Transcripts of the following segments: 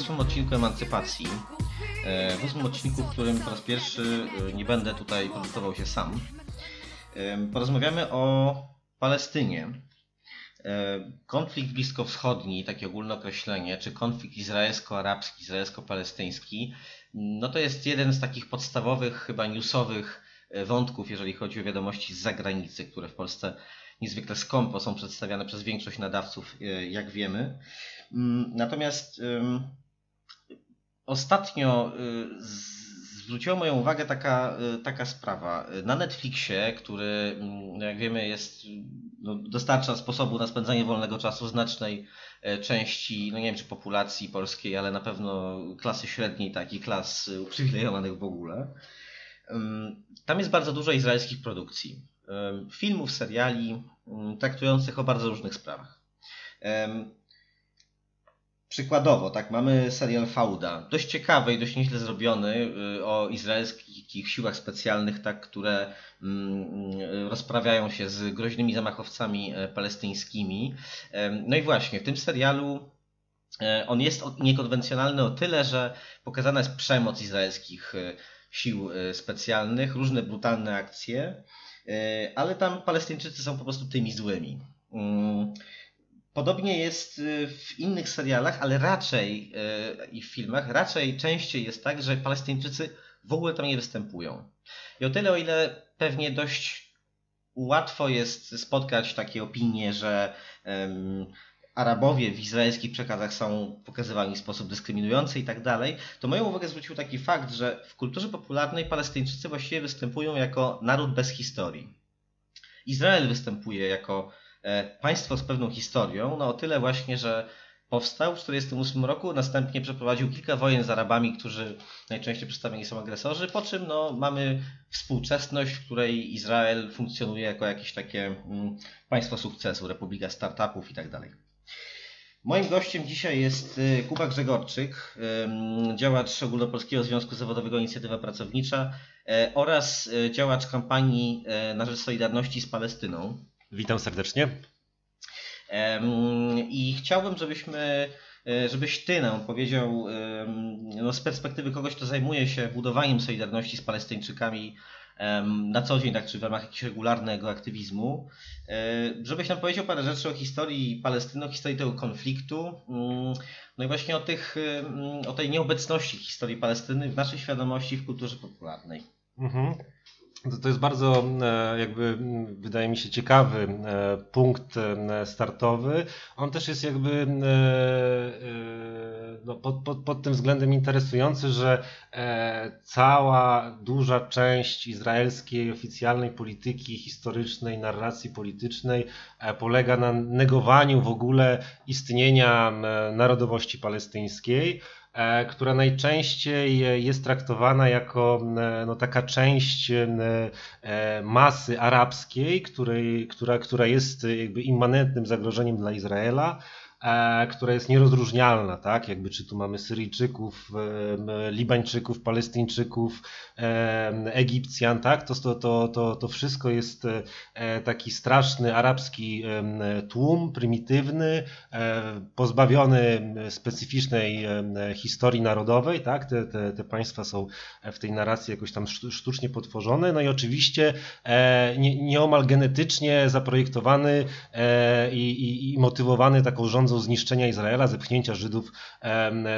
Ósmym odcinku Emancypacji. E, W ósmym odcinku, w którym po raz pierwszy e, nie będę tutaj prezentował się sam. E, Porozmawiamy o Palestynie. Konflikt bliskowschodni, takie ogólne określenie, czy konflikt izraelsko-arabski, izraelsko-palestyński, no to jest jeden z takich podstawowych, chyba newsowych wątków, jeżeli chodzi o wiadomości z zagranicy, które w Polsce niezwykle skąpo są przedstawiane przez większość nadawców, jak wiemy. Mm, Natomiast ostatnio y, zwróciła moją uwagę taka, y, taka sprawa. Na Netflixie, który mm, jak wiemy jest, no, dostarcza sposobu na spędzanie wolnego czasu znacznej e, części, no nie wiem czy populacji polskiej, ale na pewno klasy średniej, tak i klas uprzywilejowanych w ogóle. Tam jest bardzo dużo izraelskich produkcji. Filmów, seriali traktujących o bardzo różnych sprawach. Przykładowo, tak, mamy serial Fauda, dość ciekawy i dość nieźle zrobiony y, o izraelskich siłach specjalnych, tak, które mm, y, rozprawiają się z groźnymi zamachowcami e, palestyńskimi. No i właśnie, w tym serialu e, on jest niekonwencjonalny o tyle, że pokazana jest przemoc izraelskich e, sił specjalnych, różne brutalne akcje, ale tam Palestyńczycy są po prostu tymi złymi. Podobnie jest y, w innych serialach, ale raczej y, i w filmach, raczej częściej jest tak, że Palestyńczycy w ogóle tam nie występują. I o tyle, o ile pewnie dość łatwo jest spotkać takie opinie, że em, Arabowie w izraelskich przekazach są pokazywani w sposób dyskryminujący i tak dalej, to moją uwagę zwrócił taki fakt, że w kulturze popularnej Palestyńczycy właściwie występują jako naród bez historii. Izrael występuje jako państwo z pewną historią, no o tyle właśnie, że powstał w 1948 roku, następnie przeprowadził kilka wojen z Arabami, którzy najczęściej przedstawieni są agresorzy, po czym no, mamy współczesność, w której Izrael funkcjonuje jako jakieś takie mm, państwo sukcesu, republika startupów i tak dalej. Moim gościem dzisiaj jest y, Kuba Grzegorczyk, działacz Ogólnopolskiego Związku Zawodowego Inicjatywa Pracownicza e, oraz e, działacz kampanii e, na rzecz Solidarności z Palestyną. Witam serdecznie. I chciałbym, żebyśmy, e, żebyś ty nam powiedział no, z perspektywy kogoś, kto zajmuje się budowaniem solidarności z Palestyńczykami na co dzień, tak czy w ramach jakiegoś regularnego aktywizmu, e, żebyś nam powiedział parę rzeczy o historii Palestyny, o historii tego konfliktu, mm, no i właśnie o, tych, em, o tej nieobecności historii Palestyny w naszej świadomości w kulturze popularnej. Mhm. To, to jest bardzo, e, jakby, wydaje mi się, ciekawy e, punkt e, startowy. On też jest jakby no, pod, pod, pod tym względem interesujący, że cała duża część izraelskiej oficjalnej polityki historycznej, narracji politycznej polega na negowaniu w ogóle istnienia narodowości palestyńskiej która najczęściej e, jest traktowana jako e, no, taka część e, e, masy arabskiej, której, która, która jest e, jakby immanentnym zagrożeniem dla Izraela. E, która jest nierozróżnialna, tak? Jakby czy tu mamy Syryjczyków, em, Libańczyków, Palestyńczyków, em, Egipcjan, tak? To, to, to, to, wszystko jest e, e, taki straszny arabski tłum, prymitywny, e, pozbawiony specyficznej historii narodowej, tak? Te, te, te państwa są w tej narracji jakoś tam sztu- sztucznie potworzone, no i oczywiście e, nie, nieomal genetycznie zaprojektowany e, i, i, i motywowany taką rządzą zniszczenia Izraela, zepchnięcia Żydów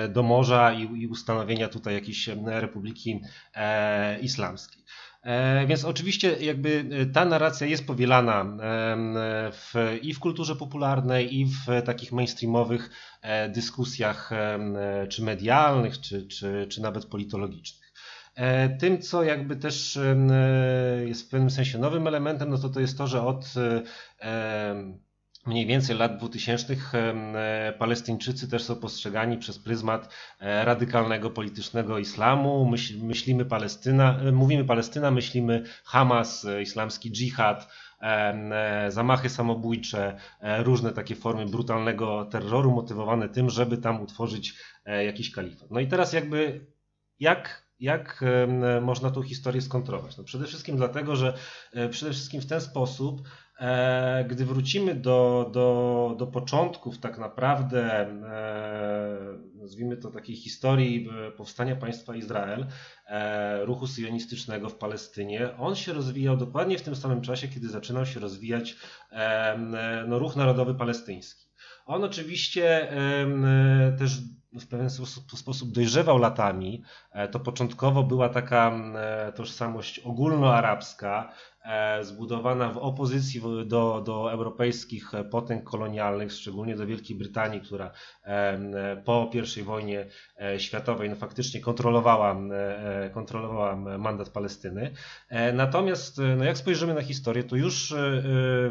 do morza i, i ustanowienia tutaj jakiejś republiki e, islamskiej. E, więc oczywiście jakby ta narracja jest powielana w, i w kulturze popularnej, i w takich mainstreamowych dyskusjach czy medialnych, czy, czy, czy nawet politologicznych. Tym, co jakby też jest w pewnym sensie nowym elementem, no to to jest to, że od mniej więcej lat 2000 e, Palestyńczycy też są postrzegani przez pryzmat e, radykalnego politycznego islamu. myślimy Palestyna, e, mówimy Palestyna, myślimy Hamas, islamski dżihad, zamachy samobójcze, różne takie formy brutalnego terroru motywowane tym, żeby tam utworzyć jakiś kalifat. No i teraz jakby jak jak można tą historię skontrować? No przede wszystkim dlatego, że przede wszystkim w ten sposób gdy wrócimy do, do, do początków tak naprawdę, e, nazwijmy to takiej historii e, powstania państwa Izrael, ruchu syjonistycznego w Palestynie, on się rozwijał dokładnie w tym samym czasie, kiedy zaczynał się rozwijać no, ruch narodowy palestyński. On oczywiście też w pewien sposób, dojrzewał latami. To początkowo była taka tożsamość ogólnoarabska, E, zbudowana w opozycji do, do europejskich potęg kolonialnych, szczególnie do Wielkiej Brytanii, która e, po I wojnie e, światowej no, faktycznie kontrolowała, kontrolowała mandat Palestyny. Natomiast no, jak spojrzymy na historię, to już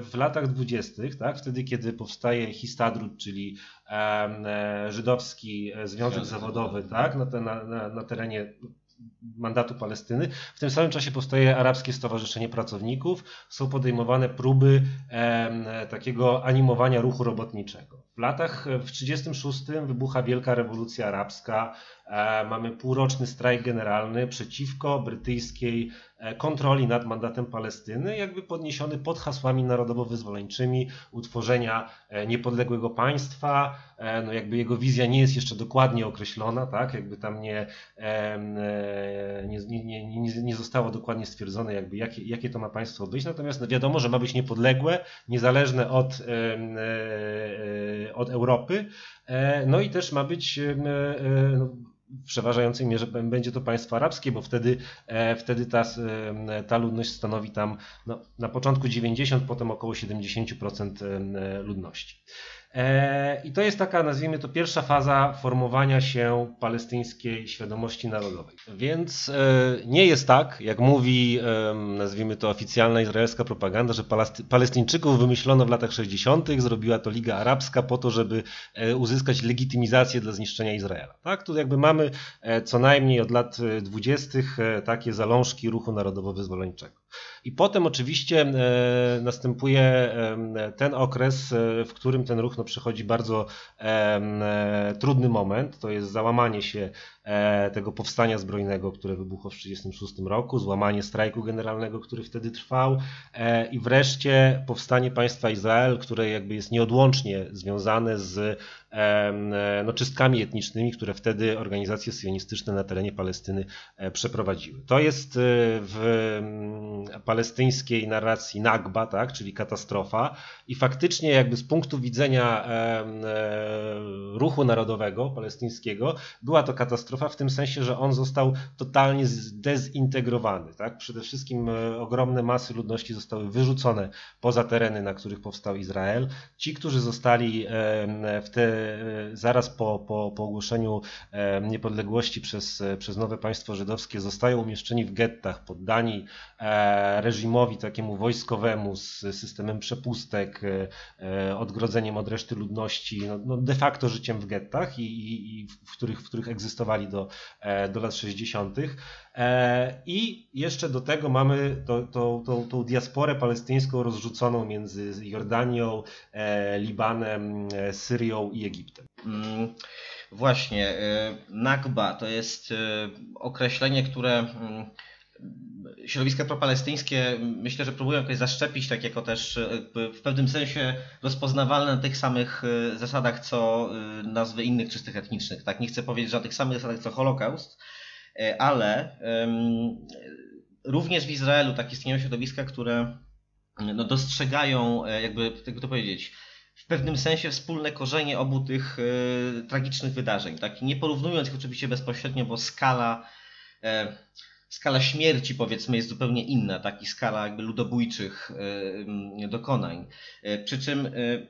w latach dwudziestych, tak, wtedy kiedy powstaje Histadrut, czyli żydowski związek zawodowy tak, na, na, na terenie mandatu Palestyny. W tym samym czasie powstaje Arabskie Stowarzyszenie Pracowników. Są podejmowane próby e, takiego animowania ruchu robotniczego. W latach w 1936 wybucha Wielka Rewolucja Arabska. E, mamy półroczny strajk generalny przeciwko brytyjskiej e, kontroli nad mandatem Palestyny, jakby podniesiony pod hasłami narodowo-wyzwoleńczymi utworzenia e, niepodległego państwa. No jakby jego wizja nie jest jeszcze dokładnie określona, tak? Jakby tam nie, nie, nie, nie, nie zostało dokładnie stwierdzone, jakby jakie, jakie to ma państwo być. Natomiast no wiadomo, że ma być niepodległe, niezależne od, od Europy. No i też ma być no, w przeważającej mierze będzie to państwo arabskie, bo wtedy, e, wtedy ta, e, ta ludność stanowi tam no, na początku 90, potem około 70% e, ludności. E, I to jest taka, nazwijmy to, pierwsza faza formowania się palestyńskiej świadomości narodowej. Więc e, nie jest tak, jak mówi, nazwijmy to, oficjalna izraelska propaganda, że Palestyńczyków wymyślono w latach 60., zrobiła to Liga Arabska po to, żeby e, uzyskać legitymizację dla zniszczenia Izraela. Tak, tu jakby mamy co najmniej od lat 20. takie zalążki ruchu narodowo-wyzwoleńczego. I potem oczywiście e, następuje e, ten okres, e, w którym ten ruch no, przechodzi bardzo trudny moment. To jest załamanie się tego powstania zbrojnego, które wybuchło w 1936 roku, złamanie strajku generalnego, który wtedy trwał i wreszcie powstanie państwa Izrael, które jakby jest nieodłącznie związane z no, czystkami etnicznymi, które wtedy organizacje sionistyczne na terenie Palestyny przeprowadziły. To jest w palestyńskiej narracji Nagba, tak, czyli katastrofa i faktycznie jakby z punktu widzenia e, ruchu narodowego palestyńskiego była to katastrofa w tym sensie, że on został totalnie zdezintegrowany. Tak? Przede wszystkim e, ogromne masy ludności zostały wyrzucone poza tereny, na których powstał Izrael. Ci, którzy zostali w te, e, zaraz po, po, po ogłoszeniu niepodległości przez, przez nowe państwo żydowskie zostają umieszczeni w gettach, poddani reżimowi takiemu wojskowemu z systemem przepustek, e, e, odgrodzeniem od reszty ludności, no, no de facto życiem w gettach, i, i, i w, których, w których egzystowali do, e, do lat 60. I jeszcze do tego mamy to, to, to, tą diasporę palestyńską rozrzuconą między Jordanią, Libanem, Syrią i Egiptem. Mm, właśnie, Nakba to jest określenie, które mm, środowiska propalestyńskie myślę, że próbują jakoś zaszczepić, tak jako też w pewnym sensie rozpoznawalne na tych samych e, zasadach, co e, nazwy innych czystych etnicznych. Tak, nie chcę powiedzieć, że na tych samych zasadach, co Holokaust, e, ale również w Izraelu tak istnieją środowiska, które no, dostrzegają, jakby, jakby to powiedzieć, w pewnym sensie wspólne korzenie obu tych tragicznych wydarzeń. Tak? Nie porównując ich oczywiście bezpośrednio, bo skala skala śmierci powiedzmy jest zupełnie inna, tak i skala jakby ludobójczych dokonań. Y, przy czym y,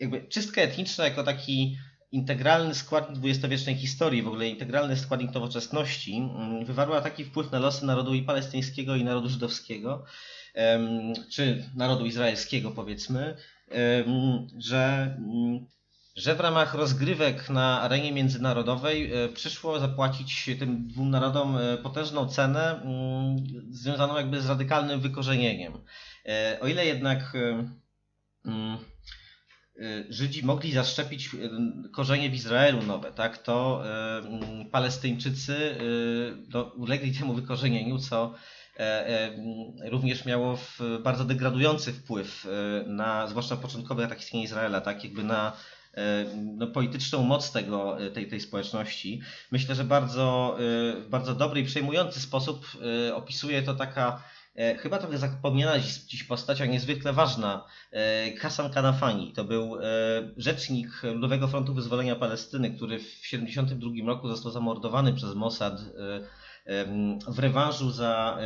jakby czystka etniczna jako taki integralny składnik dwudziestowiecznej historii, w ogóle integralny składnik nowoczesności, mm, wywarła taki wpływ na losy narodu i palestyńskiego, i narodu żydowskiego, czy narodu izraelskiego powiedzmy, że, mm, że w ramach rozgrywek na arenie międzynarodowej e, przyszło zapłacić tym dwóm narodom e, potężną cenę mm, związaną jakby z radykalnym wykorzenieniem. E, o ile jednak Y, Żydzi mogli zaszczepić korzenie w Izraelu nowe, tak, to y, Palestyńczycy ulegli temu wykorzenieniu, co również miało bardzo degradujący wpływ na, zwłaszcza początkowe istnienia Izraela, tak, jakby na no, polityczną moc tego, tej, tej społeczności. Myślę, że bardzo, w bardzo dobry i przejmujący sposób opisuje to taka E, chyba trochę zapomniana dziś, dziś postać, a niezwykle ważna. E, Hassan Kanafani to był e, rzecznik Ludowego Frontu Wyzwolenia Palestyny, który w 1972 roku został zamordowany przez Mossad w rewanżu za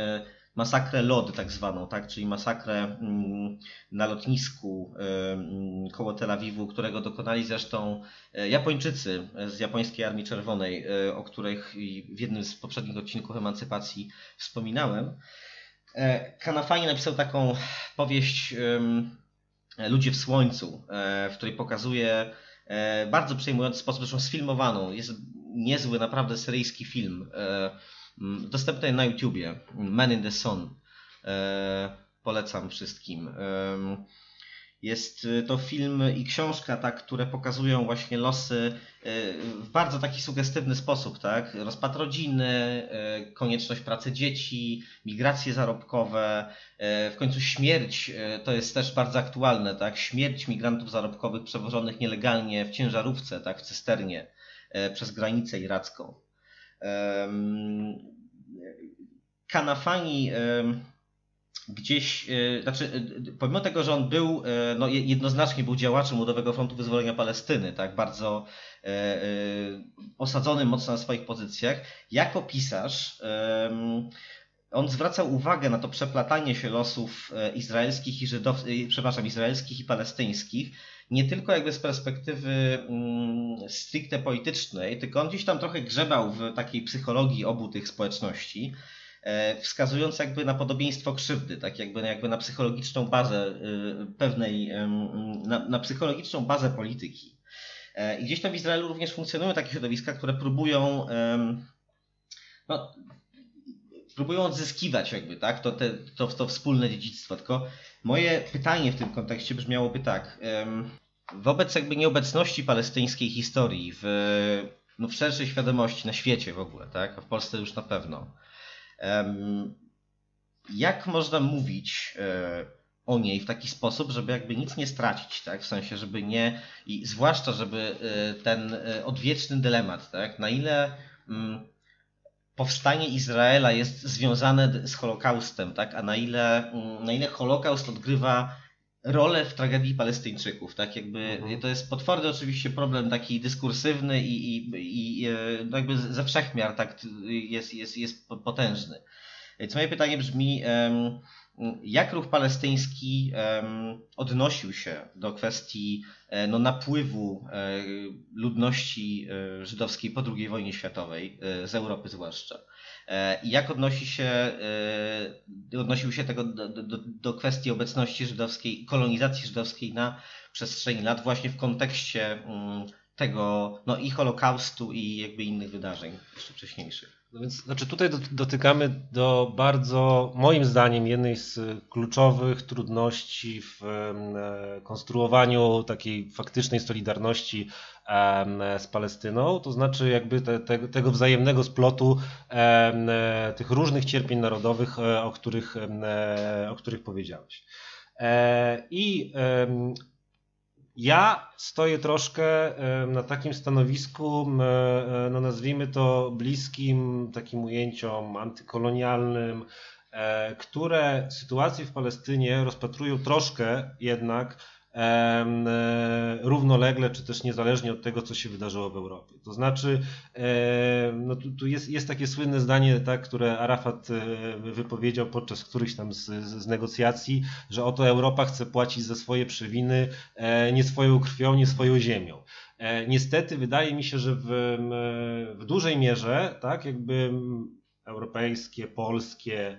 masakrę LOD tak zwaną, tak? czyli masakrę mm, na lotnisku mm, koło Tel Awiwu, którego dokonali zresztą Japończycy z japońskiej Armii Czerwonej, o których w jednym z poprzednich odcinków emancypacji wspominałem. E, Kanafani napisał taką powieść Ludzie w Słońcu, e, w której pokazuje e, bardzo przejmujący sposób, zresztą sfilmowaną. Jest niezły, naprawdę syryjski film. Dostępny na YouTubie. Man in the Sun. Polecam wszystkim. Jest y, to film i książka, tak, które pokazują właśnie losy w bardzo taki sugestywny sposób, tak? Rozpad rodziny, konieczność pracy dzieci, migracje zarobkowe, w końcu śmierć, to jest też bardzo aktualne, tak? Śmierć migrantów zarobkowych przewożonych nielegalnie w ciężarówce, tak, w cysternie przez granicę iracką. Kanafani gdzieś, e, znaczy, e, pomimo tego, że on był, e, no jednoznacznie był działaczem Ludowego Frontu Wyzwolenia Palestyny, tak, bardzo osadzony mocno na swoich pozycjach, jako pisarz on zwracał uwagę na to przeplatanie się losów izraelskich i żydow... przepraszam, izraelskich i palestyńskich, nie tylko jakby z perspektywy mm, stricte politycznej, tylko on gdzieś tam trochę grzebał w takiej psychologii obu tych społeczności wskazując jakby na podobieństwo krzywdy, tak jakby, jakby na psychologiczną bazę y, pewnej, na, na psychologiczną bazę polityki. E, I gdzieś tam w Izraelu również funkcjonują takie środowiska, które próbują no, próbują odzyskiwać jakby, tak, to, te, to, to wspólne dziedzictwo. Tylko moje pytanie w tym kontekście brzmiałoby tak. Wobec jakby nieobecności palestyńskiej historii w, no, w szerszej świadomości na świecie w ogóle, tak, a w Polsce już na pewno, jak można mówić e, o niej w taki sposób, żeby jakby nic nie stracić, tak? W sensie, żeby nie, i zwłaszcza, żeby e, ten e, odwieczny dylemat, tak? Na ile mm, powstanie Izraela jest związane z Holokaustem, tak? A na ile, mm, na ile Holokaust odgrywa rolę w tragedii Palestyńczyków, tak jakby mhm. to jest potworny oczywiście problem taki dyskursywny i, i, i no jakby ze wszechmiar tak jest, jest, jest potężny. Więc moje pytanie brzmi, jak ruch palestyński odnosił się do kwestii e, no, napływu e, ludności e, żydowskiej po II wojnie światowej, z Europy zwłaszcza? I jak odnosi się, odnosił się tego do, do, do kwestii obecności żydowskiej, kolonizacji żydowskiej na przestrzeni lat właśnie w kontekście mm, tego no, i Holokaustu i jakby innych wydarzeń jeszcze wcześniejszych? No więc, znaczy tutaj dotykamy do bardzo, moim zdaniem, jednej z kluczowych trudności w e, konstruowaniu takiej faktycznej solidarności z Palestyną, to znaczy jakby te, te, tego wzajemnego splotu e, tych różnych cierpień narodowych, e, o których, o których powiedziałeś. I ja stoję troszkę na takim stanowisku, e, no nazwijmy to bliskim takim ujęciom antykolonialnym, e, które sytuację w Palestynie rozpatrują troszkę jednak równolegle, czy też niezależnie od tego, co się wydarzyło w Europie. To znaczy, e, no tu, tu jest, jest takie słynne zdanie, tak, które Arafat e, wypowiedział podczas którychś tam z, z, negocjacji, że oto Europa chce płacić za swoje przewiny e, nie swoją krwią, nie swoją ziemią. E, Niestety wydaje mi się, że w, w dużej mierze, tak, jakby europejskie, polskie, e,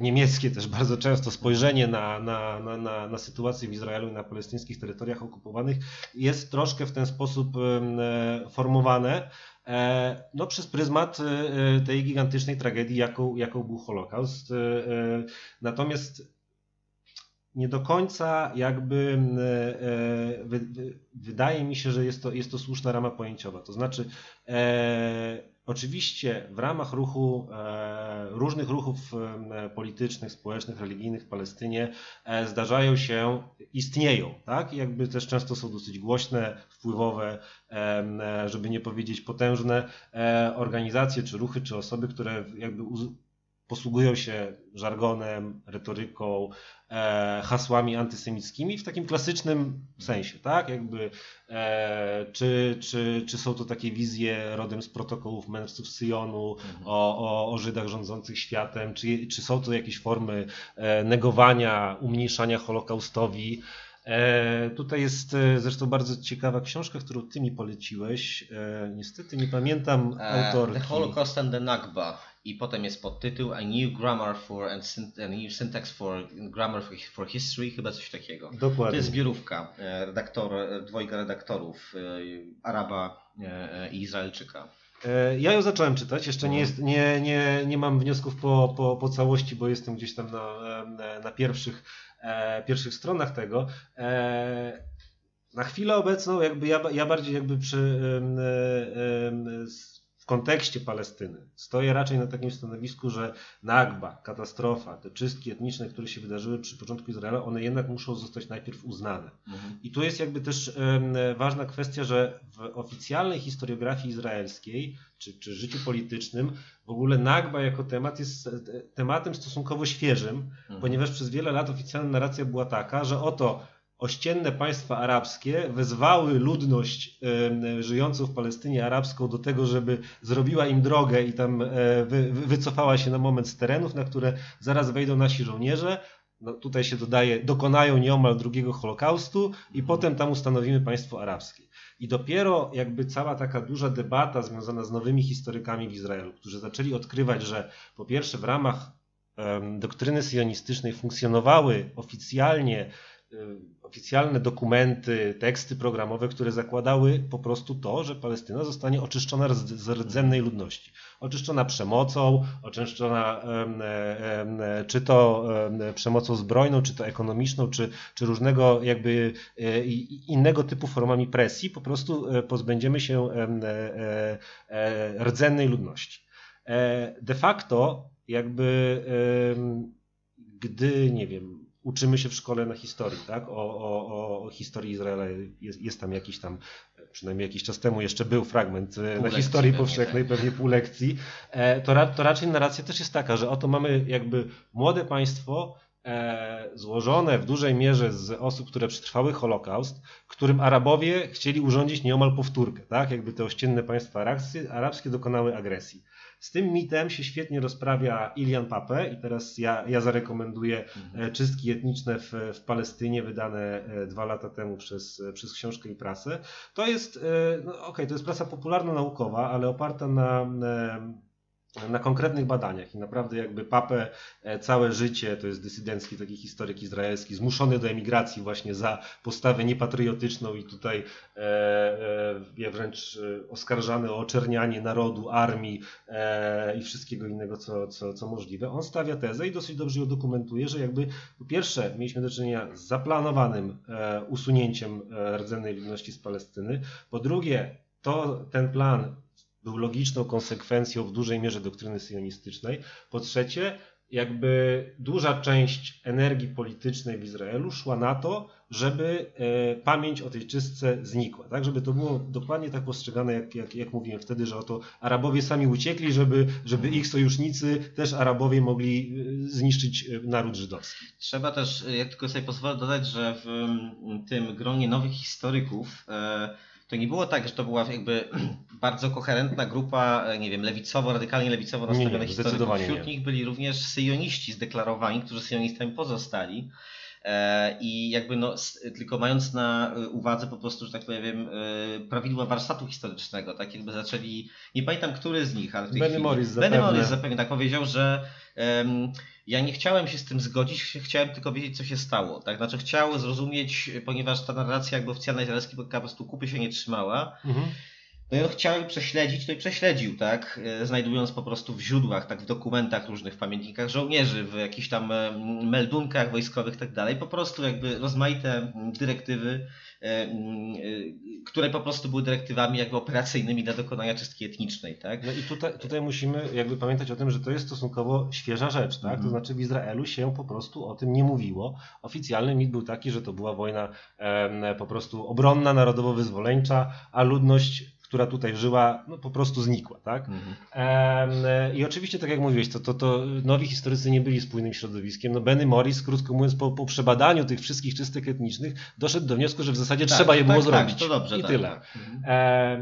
niemieckie też bardzo często spojrzenie na, na, na, na, na sytuację w Izraelu i na palestyńskich terytoriach okupowanych jest troszkę w ten sposób e, formowane e, no, przez pryzmat e, tej gigantycznej tragedii, jaką, jaką był Holokaust. E, e, Natomiast nie do końca jakby e, e, wy, wy, wydaje mi się, że jest to, jest to słuszna rama pojęciowa. To znaczy, e, oczywiście w ramach ruchu, e, różnych ruchów e, politycznych, społecznych, religijnych w Palestynie e, zdarzają się, istnieją, tak? I jakby też często są dosyć głośne, wpływowe, żeby nie powiedzieć potężne organizacje, czy ruchy, czy osoby, które jakby posługują się żargonem, retoryką, e, hasłami antysemickimi w takim klasycznym sensie, tak? Jakby, e, czy, czy, czy są to takie wizje rodem z protokołów mędrców Syjonu o, o, o Żydach rządzących światem, czy, czy są to jakieś formy e, negowania, umniejszania Holokaustowi. E, tutaj jest e, zresztą bardzo ciekawa książka, którą ty mi poleciłeś. E, niestety nie pamiętam autorki. The Holocaust and the Nakba. I potem jest podtytuł A New Grammar for and a New Syntax for Grammar for, History, chyba coś takiego. To Dokładnie. jest zbiorówka e, redaktor, e, dwojga redaktorów, e, Araba i Izraelczyka. Ja ją zacząłem czytać, jeszcze nie, Mhm. jest, nie, nie, nie mam wniosków po, po, po całości, bo jestem gdzieś tam na, na pierwszych, pierwszych stronach tego. Na chwilę obecną jakby ja, ja bardziej jakby przy, w kontekście Palestyny stoję raczej na takim stanowisku, że Nagba, katastrofa, te czystki etniczne, które się wydarzyły przy początku Izraela, one jednak muszą zostać najpierw uznane. I tu jest jakby też ważna kwestia, że w oficjalnej historiografii izraelskiej, czy, czy życiu politycznym, w ogóle Nagba jako temat jest e, tematem stosunkowo świeżym, Mhm. ponieważ przez wiele lat oficjalna narracja była taka, że oto ościenne państwa arabskie wezwały ludność żyjącą w Palestynie arabską do tego, żeby zrobiła im drogę i tam e, wy, wy- wycofała się na moment z terenów, na które zaraz wejdą nasi żołnierze. No, tutaj się dodaje, dokonają nieomal drugiego Holokaustu i potem tam ustanowimy państwo arabskie. I dopiero jakby cała taka duża debata związana z nowymi historykami w Izraelu, którzy zaczęli odkrywać, że po pierwsze w ramach doktryny sionistycznej funkcjonowały oficjalnie oficjalne dokumenty, teksty programowe, które zakładały po prostu to, że Palestyna zostanie oczyszczona z, rdzennej ludności. Oczyszczona przemocą, oczyszczona em, em, czy to em, przemocą zbrojną, czy to ekonomiczną, czy, czy różnego jakby e, innego typu formami presji, po prostu e, pozbędziemy się e, e, e, rdzennej ludności. E, De facto jakby gdy, nie wiem, uczymy się w szkole na historii, tak? O, o, o, historii Izraela jest, jest tam jakiś tam, przynajmniej jakiś czas temu jeszcze był fragment e, Pół na lekcji historii powszechnej, tak. pewnie pół lekcji, e, to, ra, to raczej narracja też jest taka, że oto mamy jakby młode państwo e, złożone w dużej mierze z osób, które przetrwały Holokaust, którym Arabowie chcieli urządzić nieomal powtórkę, tak? Jakby te ościenne państwa arabskie, arabskie dokonały agresji. Z tym mitem się świetnie rozprawia Ilian Pape i teraz ja, ja zarekomenduję e, czystki etniczne w, w Palestynie, wydane e, dwa lata temu przez, e, przez książkę i prasę. To jest, no okej, to jest prasa popularno-naukowa, ale oparta na, na, konkretnych badaniach i naprawdę jakby Papę e, całe życie, to jest dysydencki taki historyk izraelski, zmuszony do emigracji właśnie za postawę niepatriotyczną i tutaj e, e, wręcz e, oskarżany o oczernianie narodu, armii e, i wszystkiego innego, co, co, co możliwe. On stawia tezę i dosyć dobrze ją dokumentuje, że jakby po pierwsze mieliśmy do czynienia z zaplanowanym e, usunięciem e, rdzennej ludności z Palestyny, po drugie to ten plan był logiczną konsekwencją w dużej mierze doktryny sionistycznej. Po trzecie, jakby duża część energii politycznej w Izraelu szła na to, żeby e, pamięć o tej czystce znikła, tak? Żeby to było dokładnie tak postrzegane, jak, jak, jak mówiłem wtedy, że oto Arabowie sami uciekli, żeby, żeby ich sojusznicy, też Arabowie mogli e, zniszczyć e, naród żydowski. Trzeba też, jak tylko sobie pozwolę dodać, że w tym gronie nowych historyków e, to nie było tak, że to była jakby bardzo koherentna grupa, e, nie wiem, lewicowo, radykalnie lewicowo nastawionych historyków. Wśród nie. nich byli również syjoniści zdeklarowani, którzy syjonistami pozostali. E, I jakby no, tylko mając na y, uwadze po prostu, że tak powiem, prawidła warsztatu historycznego, tak jakby zaczęli, nie pamiętam który z nich, ale w tej Benny chwili, Morris Benny zapewne. Morris zapewne tak powiedział, że ja nie chciałem się z tym zgodzić, chciałem tylko wiedzieć, co się stało. Tak? Znaczy, chciał zrozumieć, ponieważ ta narracja jakby oficjalna izraelska po prostu kupy się nie trzymała. Mhm. No i on chciał prześledzić, to i prześledził, tak? E, Znajdując po prostu w źródłach, tak w dokumentach różnych, w pamiętnikach żołnierzy, w jakichś tam e, meldunkach wojskowych tak dalej, po prostu jakby rozmaite mm, dyrektywy, e, mm, które po prostu były dyrektywami jakby operacyjnymi dla dokonania czystki etnicznej, tak? No i tutaj, tutaj musimy jakby pamiętać o tym, że to jest stosunkowo świeża rzecz, tak? Mhm. To znaczy w Izraelu się po prostu o tym nie mówiło. Oficjalny mit był taki, że to była wojna po prostu obronna, narodowo-wyzwoleńcza, a ludność, która tutaj żyła, no po prostu znikła, tak? Mhm. Em, I oczywiście, tak jak mówiłeś, to, to, to nowi historycy nie byli spójnym środowiskiem. No Benny Morris, krótko mówiąc, po, po przebadaniu tych wszystkich czystek etnicznych, doszedł do wniosku, że w zasadzie Tak, trzeba je było tak, zrobić. Tak, to dobrze. I tak, tyle. Mhm.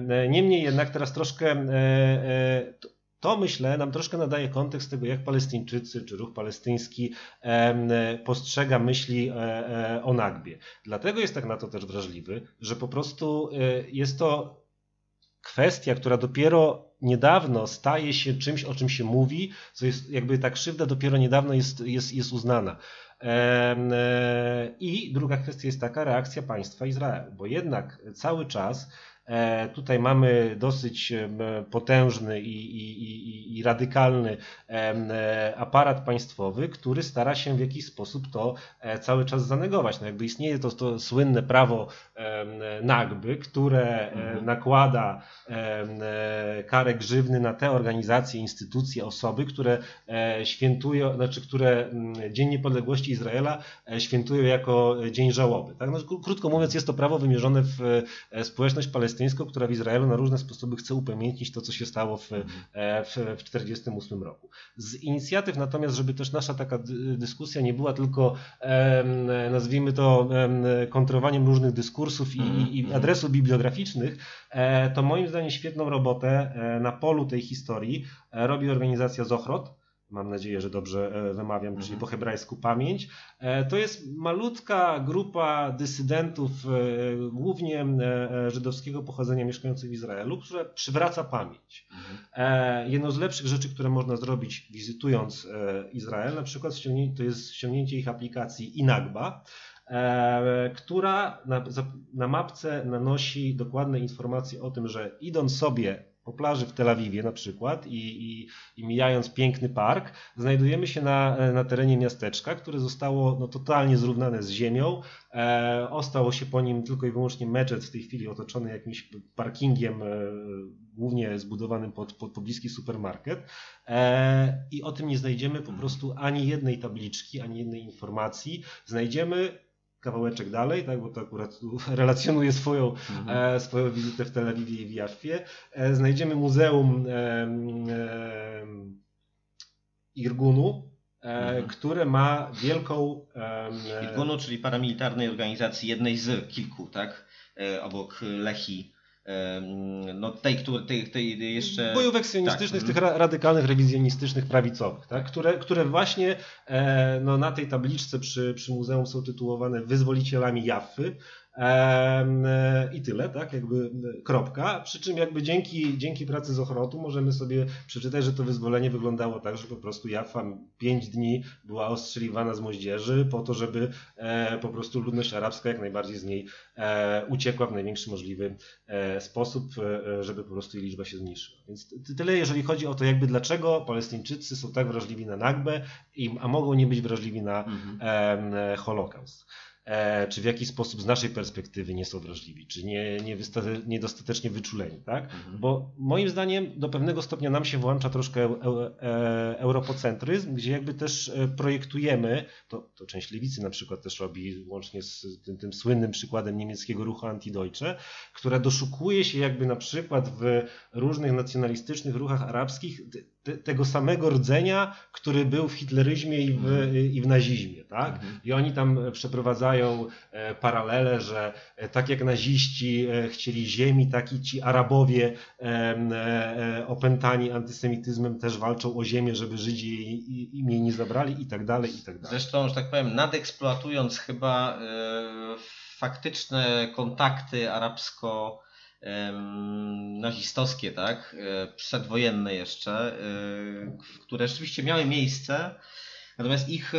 E, Niemniej jednak teraz troszkę e, e, to- to myślę nam troszkę nadaje kontekst tego, jak Palestyńczycy czy ruch palestyński e, postrzega myśli e, e, o Nagbie. Dlatego jest tak na to też wrażliwy, że po prostu e, jest to kwestia, która dopiero niedawno staje się czymś, o czym się mówi, co jest jakby ta krzywda dopiero niedawno jest, jest, jest uznana. E, I druga kwestia jest taka reakcja państwa Izrael, bo jednak cały czas tutaj mamy dosyć em, potężny i, i, i, i radykalny e, aparat państwowy, który stara się w jakiś sposób to e, cały czas zanegować. No jakby istnieje to, to słynne prawo Nagby, które e, Mhm. nakłada e, karę grzywny na te organizacje, instytucje, osoby, które e, świętują, znaczy które Dzień Niepodległości Izraela e, świętują jako dzień żałoby. Tak? No, kró- krótko mówiąc, jest to prawo wymierzone w e, społeczność palestyńską, która w Izraelu na różne sposoby chce upamiętnić to, co się stało w, e, w, w 1948 roku. Z inicjatyw natomiast, żeby też nasza taka dy- dyskusja nie była tylko nazwijmy to em, kontrowaniem różnych dyskursów i, i, i Mhm. adresów bibliograficznych, e, to moim zdaniem świetną robotę e, na polu tej historii e, robi organizacja Zochrot. Mam nadzieję, że dobrze e, wymawiam, czyli Mhm. po hebrajsku pamięć. E, To jest malutka grupa dysydentów, e, głównie żydowskiego pochodzenia mieszkających w Izraelu, która przywraca pamięć. Mhm. Jedną z lepszych rzeczy, które można zrobić wizytując Izrael, na przykład to jest ściągnięcie ich aplikacji Inagba, która na, na mapce nanosi dokładne informacje o tym, że idąc sobie po plaży w Tel Awiwie na przykład i, i, i mijając piękny park, znajdujemy się na, na terenie miasteczka, które zostało no, totalnie zrównane z ziemią. E, ostało się po nim tylko i wyłącznie meczet w tej chwili otoczony jakimś parkingiem, e, głównie zbudowanym pod, pod pobliski supermarket. E, I o tym nie znajdziemy po prostu ani jednej tabliczki, ani jednej informacji. Znajdziemy kawałeczek dalej, tak, bo to akurat relacjonuje swoją, Mhm. e, swoją wizytę w Tel Awiwie i w Jaffie. E, znajdziemy muzeum e, e, Irgunu, e, Mhm. które ma wielką... E, Irgunu, czyli paramilitarnej organizacji, jednej z kilku, tak? Obok Lechi. No tej, który, tej, tej jeszcze... bojówek sionistycznych, tak, tych ra- radykalnych, rewizjonistycznych, prawicowych, tak? które, które właśnie e, no, na tej tabliczce przy, przy muzeum są tytułowane wyzwolicielami Jaffy. E, I tyle, tak? Jakby e, kropka. Przy czym jakby dzięki, dzięki pracy z Ochrotu możemy sobie przeczytać, że to wyzwolenie wyglądało tak, że po prostu Jaffa pięć dni była ostrzeliwana z moździerzy po to, żeby e, po prostu ludność arabska jak najbardziej z niej uciekła w największy możliwy sposób, żeby po prostu jej liczba się zmniejszyła. Więc ty- tyle, jeżeli chodzi o to, jakby dlaczego Palestyńczycy są tak wrażliwi na Nagbę, a mogą nie być wrażliwi na Mhm. Holokaust. E, czy w jaki sposób z naszej perspektywy nie są wrażliwi, czy nie, nie niedostatecznie wyczuleni, tak? Bo moim zdaniem do pewnego stopnia nam się włącza troszkę e, europocentryzm, gdzie jakby też e, projektujemy, to, to część lewicy na przykład też robi, łącznie z tym, tym słynnym przykładem niemieckiego ruchu Antideutsche, która doszukuje się jakby na przykład w różnych nacjonalistycznych ruchach arabskich te, te, tego samego rdzenia, który był w hitleryzmie i w, i w nazizmie, tak? I oni tam przeprowadzają e, paralele, że e, tak jak naziści e, chcieli ziemi, tak i ci Arabowie e, e, opętani antysemityzmem też walczą o ziemię, żeby Żydzi im jej nie zabrali i tak dalej, i tak dalej. Zresztą, że tak powiem, nadeksploatując chyba e, faktyczne kontakty arabsko nazistowskie, tak, e, przedwojenne jeszcze, e, które rzeczywiście miały miejsce, natomiast ich,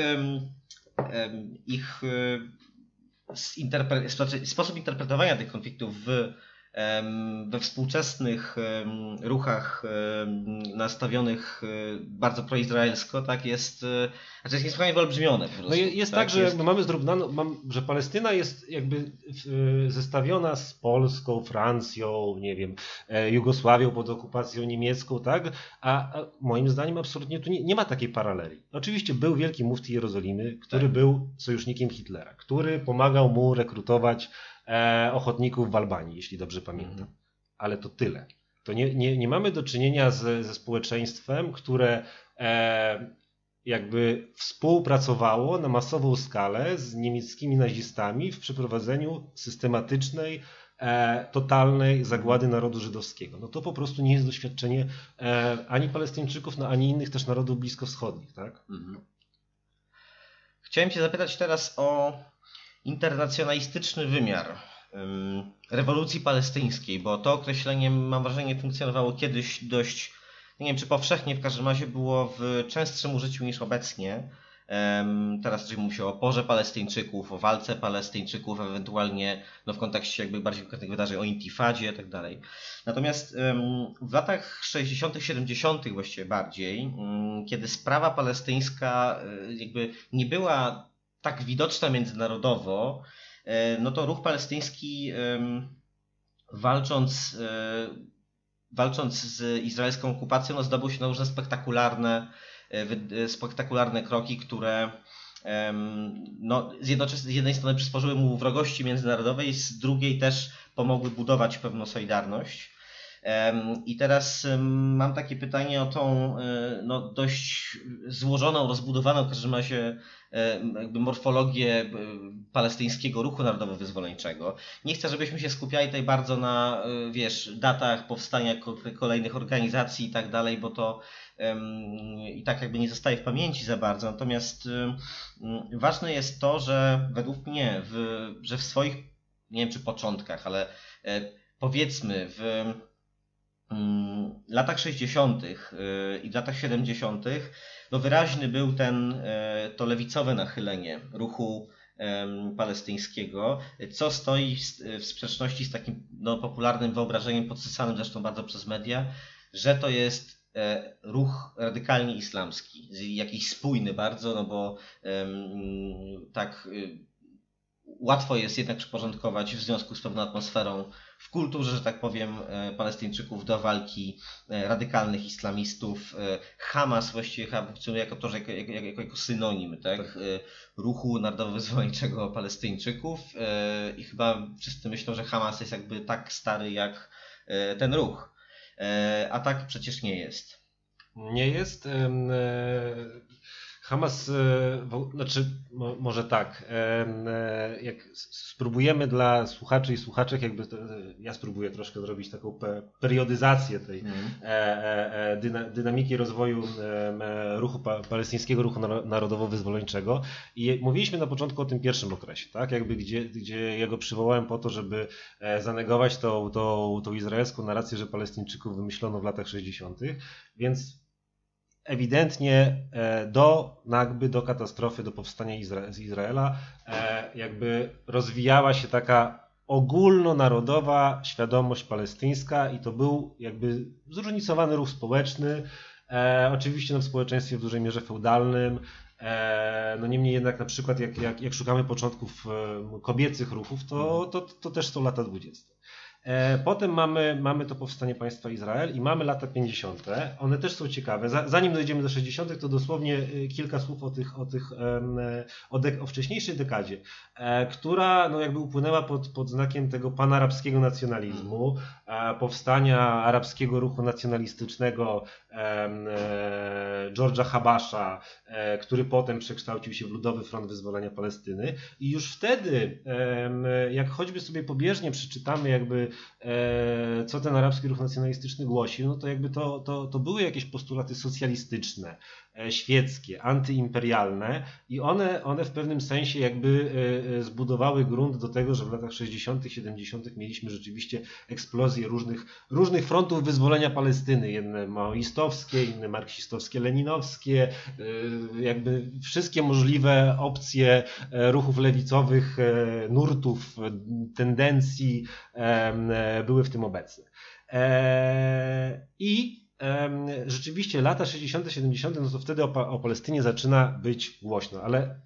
ich e, znaczy sposób interpretowania tych konfliktów w, we współczesnych ruchach nastawionych e, bardzo proizraelsko, tak, jest, e, znaczy jest niesłychanie wyolbrzymione po prostu. No je- jest tak, że jest- my mamy zrównaną, mam, że Palestyna jest jakby y, zestawiona z Polską, Francją, nie wiem, e, Jugosławią pod okupacją niemiecką, tak? A, a moim zdaniem absolutnie tu nie, nie ma takiej paraleli. Oczywiście był wielki mufti Jerozolimy, który Tak. był sojusznikiem Hitlera, który pomagał mu rekrutować e, ochotników w Albanii, jeśli dobrze pamiętam. Mhm. Ale to tyle. To nie, nie, nie mamy do czynienia z, ze społeczeństwem, które e, jakby współpracowało na masową skalę z niemieckimi nazistami w przeprowadzeniu systematycznej, e, totalnej zagłady narodu żydowskiego. No to po prostu nie jest doświadczenie e, ani Palestyńczyków, no, ani innych też narodów bliskowschodnich. Tak? Mhm. Chciałem Cię zapytać teraz o internacjonalistyczny wymiar ym, rewolucji palestyńskiej, bo to określenie, mam wrażenie, funkcjonowało kiedyś dość, nie wiem czy powszechnie, w każdym razie było w częstszym użyciu niż obecnie. Teraz raczej mówi się o oporze Palestyńczyków, o walce Palestyńczyków, ewentualnie no, w kontekście jakby bardziej konkretnych wydarzeń, o intifadzie i tak dalej. Natomiast w latach 60., 70. właściwie bardziej, kiedy sprawa palestyńska y, jakby nie była tak widoczna międzynarodowo, e, no to ruch palestyński walcząc, e, walcząc z izraelską okupacją, no zdobył się na różne spektakularne, e, spektakularne kroki, które no, z, z jednej strony przysporzyły mu wrogości międzynarodowej, z drugiej też pomogły budować pewną solidarność. I teraz mam takie pytanie o tą e, no, dość złożoną, rozbudowaną w każdym razie jakby morfologię e, palestyńskiego ruchu narodowo-wyzwoleńczego. Nie chcę, żebyśmy się skupiali tutaj bardzo na, e, wiesz, datach powstania ko- kolejnych organizacji i tak dalej, bo to i tak jakby nie zostaje w pamięci za bardzo. Natomiast ważne jest to, że według mnie, w, że w swoich, nie wiem czy początkach, ale powiedzmy w latach 60. y, i w latach 70. no wyraźny był ten, e, to lewicowe nachylenie ruchu palestyńskiego, co stoi w- sprzeczności z takim no, popularnym wyobrażeniem, podsysanym zresztą bardzo przez media, że to jest e, ruch radykalnie islamski, jakiś spójny bardzo, no bo tak y, łatwo jest jednak przyporządkować w związku z pewną atmosferą w kulturze, że tak powiem, e, Palestyńczyków do walki e, radykalnych islamistów. E, Hamas właściwie chyba funkcjonuje jako to, że jako, jako, jako, synonim tak? E, ruchu narodowo-wyzwoleńczego Palestyńczyków i chyba wszyscy myślą, że Hamas jest jakby tak stary jak ten ruch. A tak przecież nie jest. Nie jest. E, Hamas, e, znaczy mo, może tak, em, e, jak spróbujemy dla słuchaczy i słuchaczek, jakby e, ja spróbuję troszkę zrobić taką pe, periodyzację tej Mhm. e, e, e, dyna, dynamiki rozwoju e, ruchu pa, palestyńskiego ruchu naro- narodowo-wyzwoleńczego i mówiliśmy na początku o tym pierwszym okresie, tak, jakby gdzie, gdzie ja go przywołałem po to, żeby e, zanegować tą, tą, tą izraelską narrację, że Palestyńczyków wymyślono w latach 60., więc ewidentnie e, do Nagby, do katastrofy, do powstania z Izraela e, jakby rozwijała się taka ogólnonarodowa świadomość palestyńska i to był jakby zróżnicowany ruch społeczny, e, oczywiście no w społeczeństwie w dużej mierze feudalnym, E, no niemniej jednak na przykład jak, jak, jak szukamy początków e, kobiecych ruchów, to, to, to też są lata 20. E, Potem mamy, mamy to powstanie państwa Izrael i mamy lata 50. One też są ciekawe. Za- Zanim dojdziemy do 60., to dosłownie e, kilka słów o tych, o tych o, dek- o wcześniejszej dekadzie, e, która no jakby upłynęła pod, pod znakiem tego panarabskiego nacjonalizmu, powstania arabskiego ruchu nacjonalistycznego George'a Habasha, e, który potem przekształcił się w Ludowy Front Wyzwolenia Palestyny. I już wtedy, jak choćby sobie pobieżnie przeczytamy, jakby co ten arabski ruch nacjonalistyczny głosił, no to jakby to, to, to były jakieś postulaty socjalistyczne, e, świeckie, antyimperialne i one, one w pewnym sensie jakby e, e, zbudowały grunt do tego, że w latach 60., 70. mieliśmy rzeczywiście eksplozję różnych, różnych frontów wyzwolenia Palestyny. Jedne maoistowskie, inne marksistowskie, leninowskie, e, jakby wszystkie możliwe opcje e, ruchów lewicowych, e, nurtów, e, tendencji e, były w tym obecne. E, I rzeczywiście lata 60., 70., no to wtedy o, o Palestynie zaczyna być głośno, ale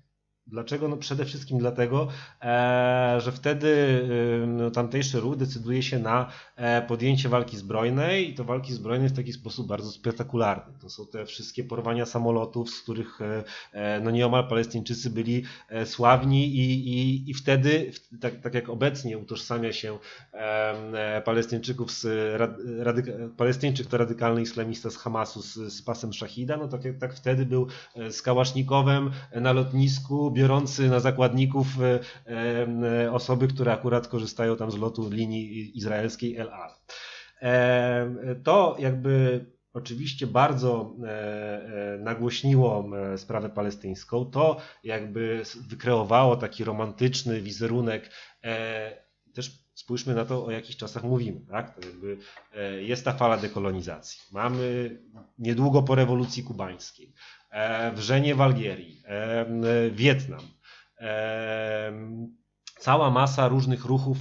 Dlaczego? No przede wszystkim dlatego, e, że wtedy e, no, tamtejszy ruch decyduje się na e, podjęcie walki zbrojnej i to walki zbrojnej w taki sposób bardzo spektakularny. To są te wszystkie porwania samolotów, z których e, no nieomal Palestyńczycy byli sławni i, i, i wtedy, tak, tak jak obecnie utożsamia się Palestyńczyków z rad, radyka, Palestyńczyk to radykalny islamista z Hamasu z, z pasem Szachida, no tak, tak wtedy był z Kałasznikowem na lotnisku, biorący na zakładników e, e, osoby, które akurat korzystają tam z lotu linii izraelskiej El Al. E, To jakby oczywiście bardzo nagłośniło sprawę palestyńską. To jakby wykreowało taki romantyczny wizerunek. Też spójrzmy na to, o jakich czasach mówimy. Tak? Jakby jest ta fala dekolonizacji. Mamy niedługo po rewolucji kubańskiej. E, Wrzenie w Algierii, e, Wietnam. e, m, Cała masa różnych ruchów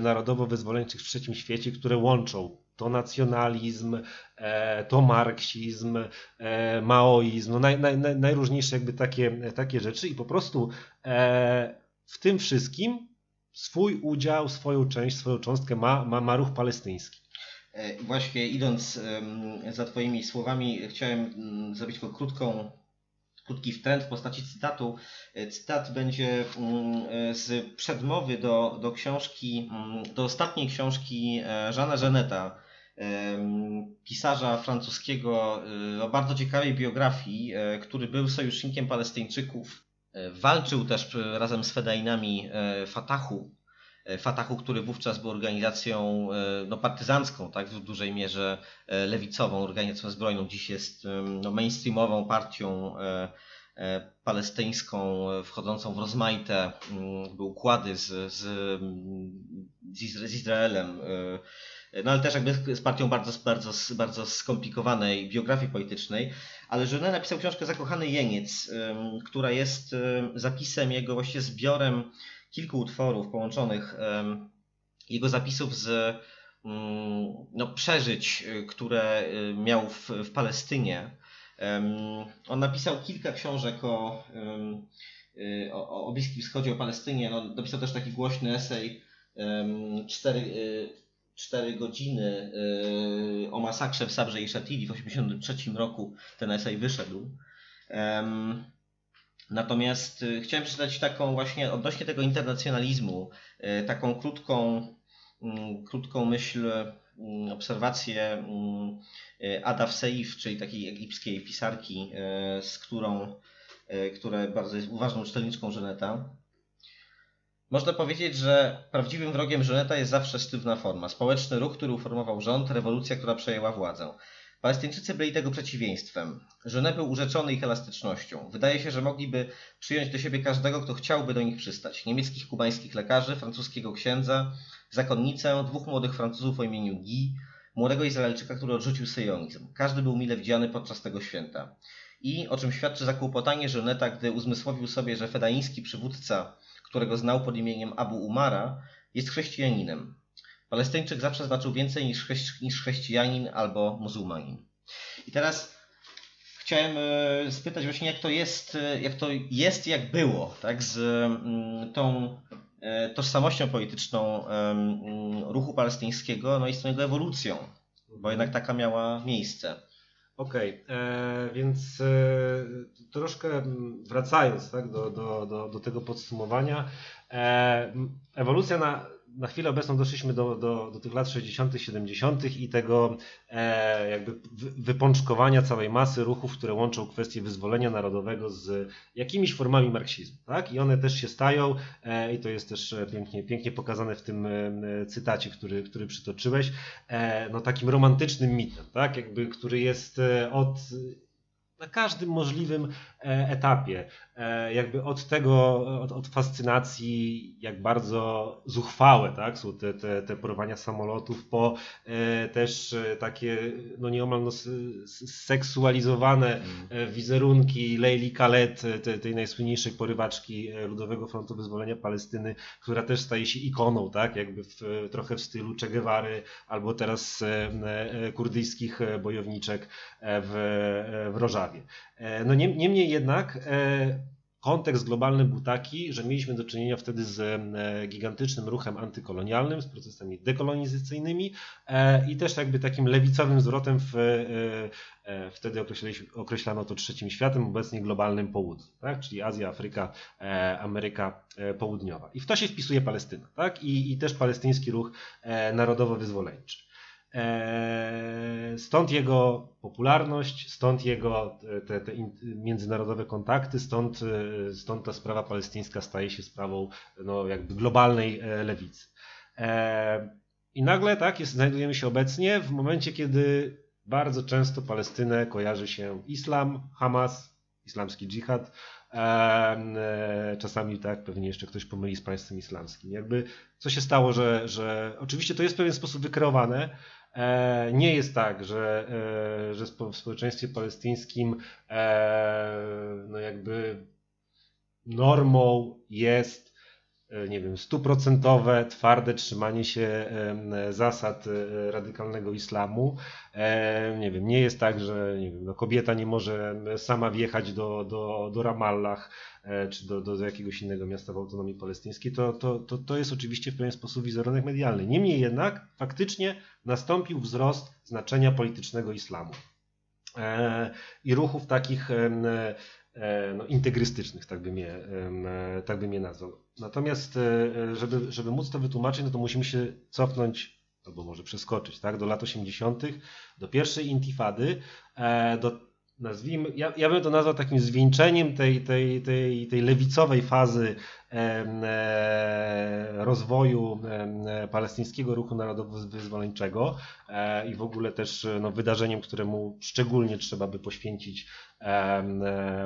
narodowo-wyzwoleńczych w trzecim świecie, które łączą to nacjonalizm, to marksizm, maoizm, no naj, naj, naj, najróżniejsze jakby takie, takie rzeczy i po prostu w tym wszystkim swój udział, swoją część, swoją cząstkę ma, ma, ma ruch palestyński. E, Właśnie idąc za Twoimi słowami, chciałem mm, zrobić tylko krótką, krótki wtręt w postaci cytatu. E, Cytat będzie mm, e, z przedmowy do, do książki, mm, do ostatniej książki Jeana Geneta, em, pisarza francuskiego o bardzo ciekawej biografii, który był sojusznikiem Palestyńczyków. Walczył też razem z Fedainami Fatahu, Fatahu, który wówczas był organizacją e, no, partyzancką, tak, w dużej mierze e, lewicową, organizacją zbrojną. Dziś jest no, mainstreamową partią e, e, palestyńską, e, wchodzącą w rozmaite mm, układy z, z, mm, z, Izra- z Izraelem. e, No ale też jakby z partią bardzo, bardzo, bardzo skomplikowanej biografii politycznej. Ale Genet napisał książkę Zakochany Jeniec, która jest em, zapisem jego właściwie zbiorem kilku utworów połączonych jego zapisów z mm, no, przeżyć, y, które y, miał w, w Palestynie. On napisał kilka książek o, y, o, o Bliskim Wschodzie, o Palestynie. No, napisał też taki głośny esej cztery, cztery godziny o masakrze w Sabrze i Shatili w 1983 roku. Ten esej wyszedł. Natomiast y, chciałem przeczytać taką właśnie odnośnie tego internacjonalizmu, y, taką krótką, mm, krótką myśl, mm, obserwację mm, y, Ada Seif, czyli takiej egipskiej pisarki, z którą, która bardzo jest uważną czytelniczką Żeneta. Można powiedzieć, że prawdziwym wrogiem Żeneta jest zawsze sztywna forma. Społeczny ruch, który uformował rząd, rewolucja, która przejęła władzę. Palestyńczycy byli tego przeciwieństwem. Żenet był urzeczony ich elastycznością. Wydaje się, że mogliby przyjąć do siebie każdego, kto chciałby do nich przystać. Niemieckich, kubańskich lekarzy, francuskiego księdza, zakonnicę, dwóch młodych Francuzów o imieniu Guy, młodego Izraelczyka, który odrzucił syjonizm. Każdy był mile widziany podczas tego święta. I o czym świadczy zakłopotanie Żeneta, gdy uzmysłowił sobie, że fedański przywódca, którego znał pod imieniem Abu Umara, jest chrześcijaninem. Palestyńczyk zawsze znaczył więcej niż, chrześci- niż chrześcijanin albo muzułmanin. I teraz Chciałem e, spytać właśnie, jak to jest, e, jak to jest, jak było, tak, z mm, tą e, tożsamością polityczną mm, ruchu palestyńskiego, no i z tą jego ewolucją, bo jednak taka miała miejsce. Okej, e, więc e, troszkę wracając tak, do, do, do, do tego podsumowania, e, ewolucja na, na chwilę obecną doszliśmy do, do, do tych lat 60., 70. i tego e, jakby wy- wypączkowania całej masy ruchów, które łączą kwestię wyzwolenia narodowego z jakimiś formami marksizmu. Tak? I one też się stają, e, i to jest też e, pięknie, pięknie pokazane w tym e, cytacie, który, który przytoczyłeś, e, no takim romantycznym mitem, tak? Jakby, który jest e, od na każdym możliwym etapie, e, jakby od tego, od, od fascynacji, jak bardzo zuchwałe tak, są te, te, te porwania samolotów, po e, też e, takie no nieomal no, seksualizowane e, wizerunki Leili Khaled, e, te, tej najsłynniejszej porywaczki e, Ludowego Frontu Wyzwolenia Palestyny, która też staje się ikoną, tak, jakby w, trochę w stylu Che Guevary, albo teraz e, e, kurdyjskich e, bojowniczek e, w, e, w Rożawie. E, No niem- niemniej jednak e, kontekst globalny był taki, że mieliśmy do czynienia wtedy z e, gigantycznym ruchem antykolonialnym, z procesami dekolonizacyjnymi i też jakby takim lewicowym zwrotem w, wtedy określano to trzecim światem, obecnie globalnym południem, tak? czyli Azja, Afryka, Ameryka Południowa. I w to się wpisuje Palestyna tak? I, i też palestyński ruch narodowo-wyzwolęczy. Eee, Stąd jego popularność, stąd jego e, te, te międzynarodowe kontakty, stąd, e, stąd ta sprawa palestyńska staje się sprawą no, jakby globalnej e, lewicy. Eee, I nagle tak, jest, znajdujemy się obecnie w momencie, kiedy bardzo często Palestynę kojarzy się islam, Hamas, islamski dżihad, czasami tak, pewnie jeszcze ktoś pomyli z państwem islamskim. Jakby co się stało, że, że oczywiście to jest w pewien sposób wykreowane, Nie jest tak, że, e, że w społeczeństwie palestyńskim e, no jakby normą jest e, nie wiem, stuprocentowe, twarde trzymanie się zasad e, radykalnego islamu. E, Nie wiem, nie jest tak, że nie wiem, no kobieta nie może sama wjechać do, do, do Ramallah e, czy do, do, jakiegoś innego miasta w autonomii palestyńskiej. To, to, to, to jest oczywiście w pewien sposób wizerunek medialny. Niemniej jednak faktycznie nastąpił wzrost znaczenia politycznego islamu e, i ruchów takich e, no, integrystycznych, tak bym, je, e, tak bym je nazwał. Natomiast, e, żeby, żeby móc to wytłumaczyć, no to musimy się cofnąć, albo może przeskoczyć, tak, do lat 80., do pierwszej intifady, e, do nazwijmy, ja, ja bym to nazwał takim zwieńczeniem tej, tej, tej, tej lewicowej fazy e, rozwoju e, palestyńskiego ruchu narodowo-wyzwoleńczego e, i w ogóle też no, wydarzeniem, któremu szczególnie trzeba by poświęcić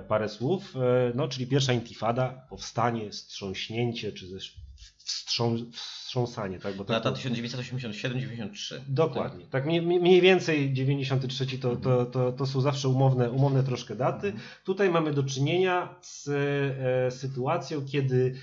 parę słów, no, czyli pierwsza intifada, powstanie, wstrząśnięcie, czy też wstrząs, wstrząsanie, tak? Bo tak Lata to- 1987-93. Dokładnie. Tak mniej, mniej więcej 93 to, to, to, to są zawsze umowne, umowne troszkę daty. Tutaj mamy do czynienia z e, sytuacją, kiedy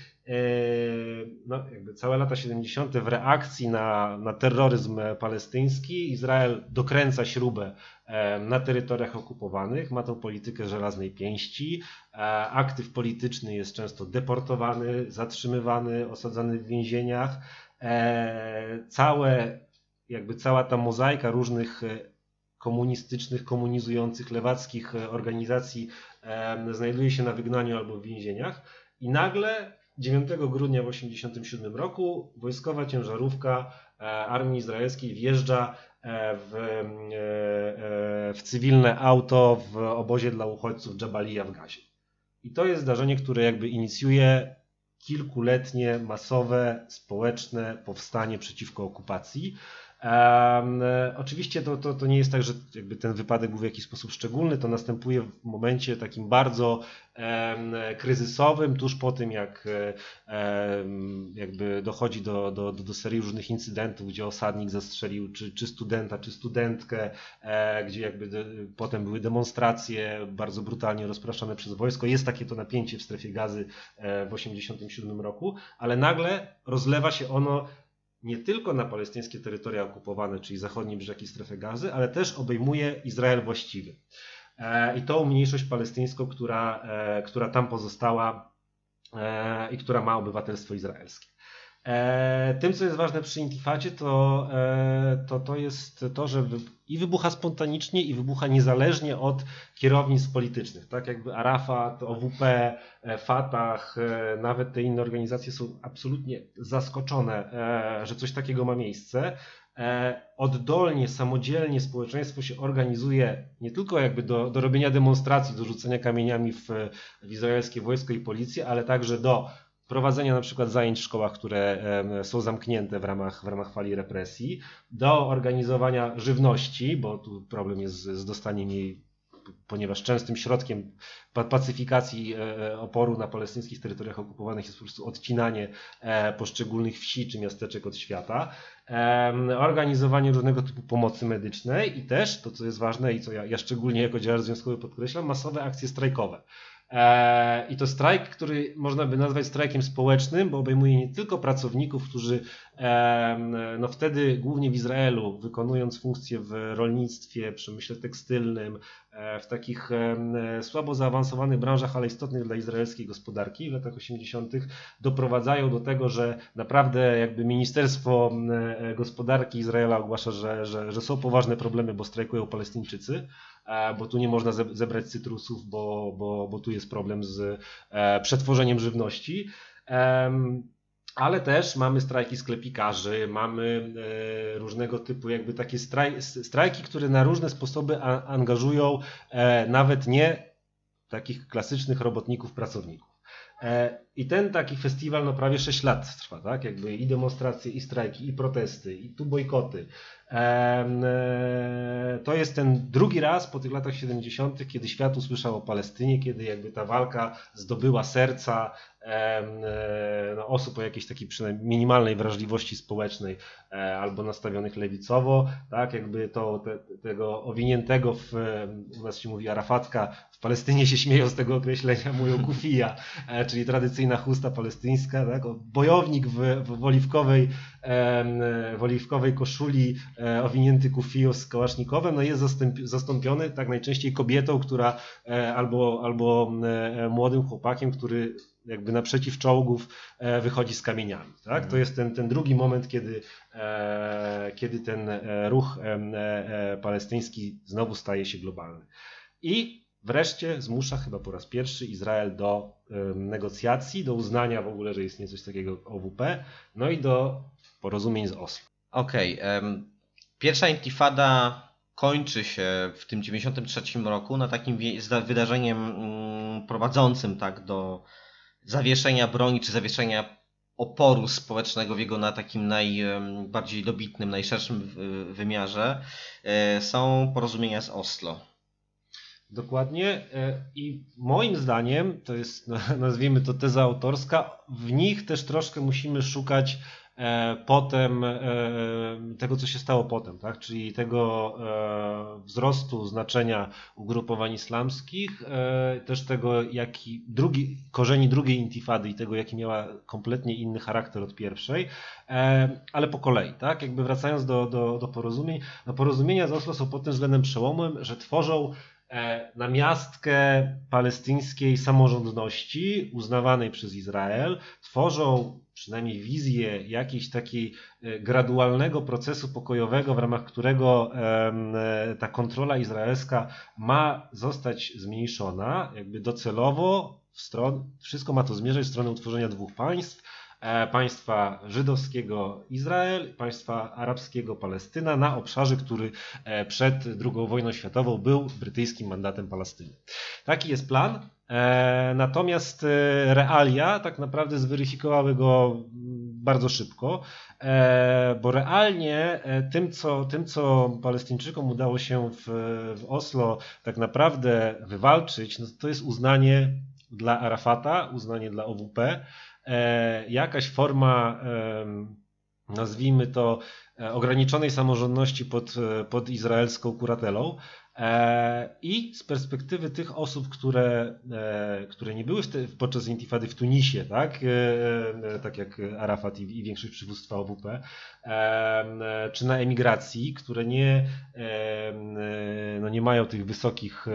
no, jakby całe lata 70. w reakcji na, na terroryzm palestyński Izrael dokręca śrubę e, na terytoriach okupowanych, ma tą politykę żelaznej pięści, e, aktyw polityczny jest często deportowany, zatrzymywany, osadzany w więzieniach. E, całe, jakby cała ta mozaika różnych komunistycznych, komunizujących, lewackich organizacji znajduje się na wygnaniu albo w więzieniach i nagle 9 grudnia w 1987 roku wojskowa ciężarówka e, armii izraelskiej wjeżdża e, w, e, w cywilne auto w obozie dla uchodźców Jabalia w Gazie. I to jest zdarzenie, które jakby inicjuje kilkuletnie, masowe, społeczne powstanie przeciwko okupacji. E, oczywiście to, to, to nie jest tak, że jakby ten wypadek był w jakiś sposób szczególny, to następuje w momencie takim bardzo e, kryzysowym, tuż po tym jak em, jakby dochodzi do, do, do, do serii różnych incydentów, gdzie osadnik zastrzelił czy, czy studenta, czy studentkę, e, gdzie jakby de, potem były demonstracje bardzo brutalnie rozpraszane przez wojsko. Jest takie to napięcie w strefie gazy e, w 1987 roku, ale nagle rozlewa się ono nie tylko na palestyńskie terytoria okupowane, czyli zachodnie brzegi strefy gazy, ale też obejmuje Izrael właściwy. i tą mniejszość palestyńską, która, która tam pozostała i która ma obywatelstwo izraelskie. E, tym, co jest ważne przy Intifadzie, to, e, to, to jest to, że i wybucha spontanicznie, i wybucha niezależnie od kierownictw politycznych. Tak jakby Arafat, OWP, e, Fatah, nawet te inne organizacje są absolutnie zaskoczone, że coś takiego ma miejsce. Oddolnie, samodzielnie społeczeństwo się organizuje nie tylko jakby do, do robienia demonstracji, do rzucenia kamieniami w, w izraelskie wojsko i policję, ale także do prowadzenia na przykład zajęć w szkołach, które są zamknięte w ramach, w ramach fali represji, do organizowania żywności, bo tu problem jest z, dostaniem jej ponieważ częstym środkiem pacyfikacji e, e, oporu na palestyńskich terytoriach okupowanych jest po prostu odcinanie e, poszczególnych wsi czy miasteczek od świata, organizowanie różnego typu pomocy medycznej i też, to co jest ważne i co ja, ja szczególnie jako działacz związkowy podkreślam, masowe akcje strajkowe. E, I to strajk, który można by nazwać strajkiem społecznym, bo obejmuje nie tylko pracowników, którzy no wtedy głównie w Izraelu, wykonując funkcje w rolnictwie, przemyśle tekstylnym, e, w takich słabo zaawansowanych branżach, ale istotnych dla izraelskiej gospodarki w latach 80. doprowadzają do tego, że naprawdę jakby Ministerstwo e, Gospodarki Izraela ogłasza, że, że, że są poważne problemy, bo strajkują Palestyńczycy bo tu nie można zebrać cytrusów, bo, bo, bo tu jest problem z e, przetworzeniem żywności. Ale też mamy strajki sklepikarzy, mamy e, różnego typu jakby takie straj, strajki, które na różne sposoby angażują e, nawet nie takich klasycznych robotników, pracowników. I ten taki festiwal no prawie 6 lat trwa, tak? Jakby i demonstracje, i strajki, i protesty, i tu bojkoty. E, to jest ten drugi raz po tych latach 70., kiedy świat usłyszał o Palestynie, kiedy jakby ta walka zdobyła serca e, no, osób o jakiejś takiej przynajmniej minimalnej wrażliwości społecznej e, albo nastawionych lewicowo, tak, jakby to te, tego owiniętego w, u nas się mówi arafacka, w Palestynie się śmieją z tego określenia, mówią kufija, czyli tradycyjna chusta palestyńska, tak, bojownik w, w oliwkowej, w oliwkowej koszuli E, owinięty kufijo z kałasznikowem, no jest zastąpiony tak najczęściej kobietą, która e, albo, albo e, młodym chłopakiem, który jakby naprzeciw czołgów wychodzi z kamieniami. Tak? To jest ten, ten drugi moment, kiedy, kiedy ten ruch palestyński znowu staje się globalny. I wreszcie zmusza chyba po raz pierwszy Izrael do negocjacji, do uznania w ogóle, że istnieje coś takiego OWP, no i do porozumień z Oslo. Okej, okay, Pierwsza intifada kończy się w tym 93 roku na takim wydarzeniem mm, prowadzącym tak do zawieszenia broni czy zawieszenia oporu społecznego w jego na takim najbardziej dobitnym, najszerszym wymiarze e, są porozumienia z Oslo. Dokładnie e, i moim zdaniem, to jest nazwijmy to teza autorska, w nich też troszkę musimy szukać E, potem e, tego, co się stało potem, tak? czyli tego wzrostu znaczenia ugrupowań islamskich, też tego, jaki drugi, korzeni drugiej intifady i tego, jaki miała kompletnie inny charakter od pierwszej, ale po kolei, tak? Jakby wracając do, do, do porozumień, no porozumienia z Oslo są pod tym względem przełomem, że tworzą namiastkę palestyńskiej samorządności uznawanej przez Izrael, tworzą przynajmniej wizję jakiejś takiej e, gradualnego procesu pokojowego, w ramach którego e, ta kontrola izraelska ma zostać zmniejszona, jakby docelowo w stron, wszystko ma to zmierzać w stronę utworzenia dwóch państw, e, państwa żydowskiego Izrael, państwa arabskiego Palestyna na obszarze, który przed II wojną światową był brytyjskim mandatem Palestyny. Taki jest plan. E, natomiast e, realia tak naprawdę zweryfikowały go bardzo szybko, e, bo realnie tym, co, tym, co Palestyńczykom udało się w, w Oslo tak naprawdę wywalczyć, no to jest uznanie dla Arafata, uznanie dla OWP, jakaś forma, nazwijmy to, e, ograniczonej samorządności pod, e, pod izraelską kuratelą. E, I z perspektywy tych osób, które, e, które nie były podczas intifady w Tunisie, tak, e, tak jak Arafat i, i większość przywództwa OWP, czy na emigracji, które nie, no nie mają tych wysokich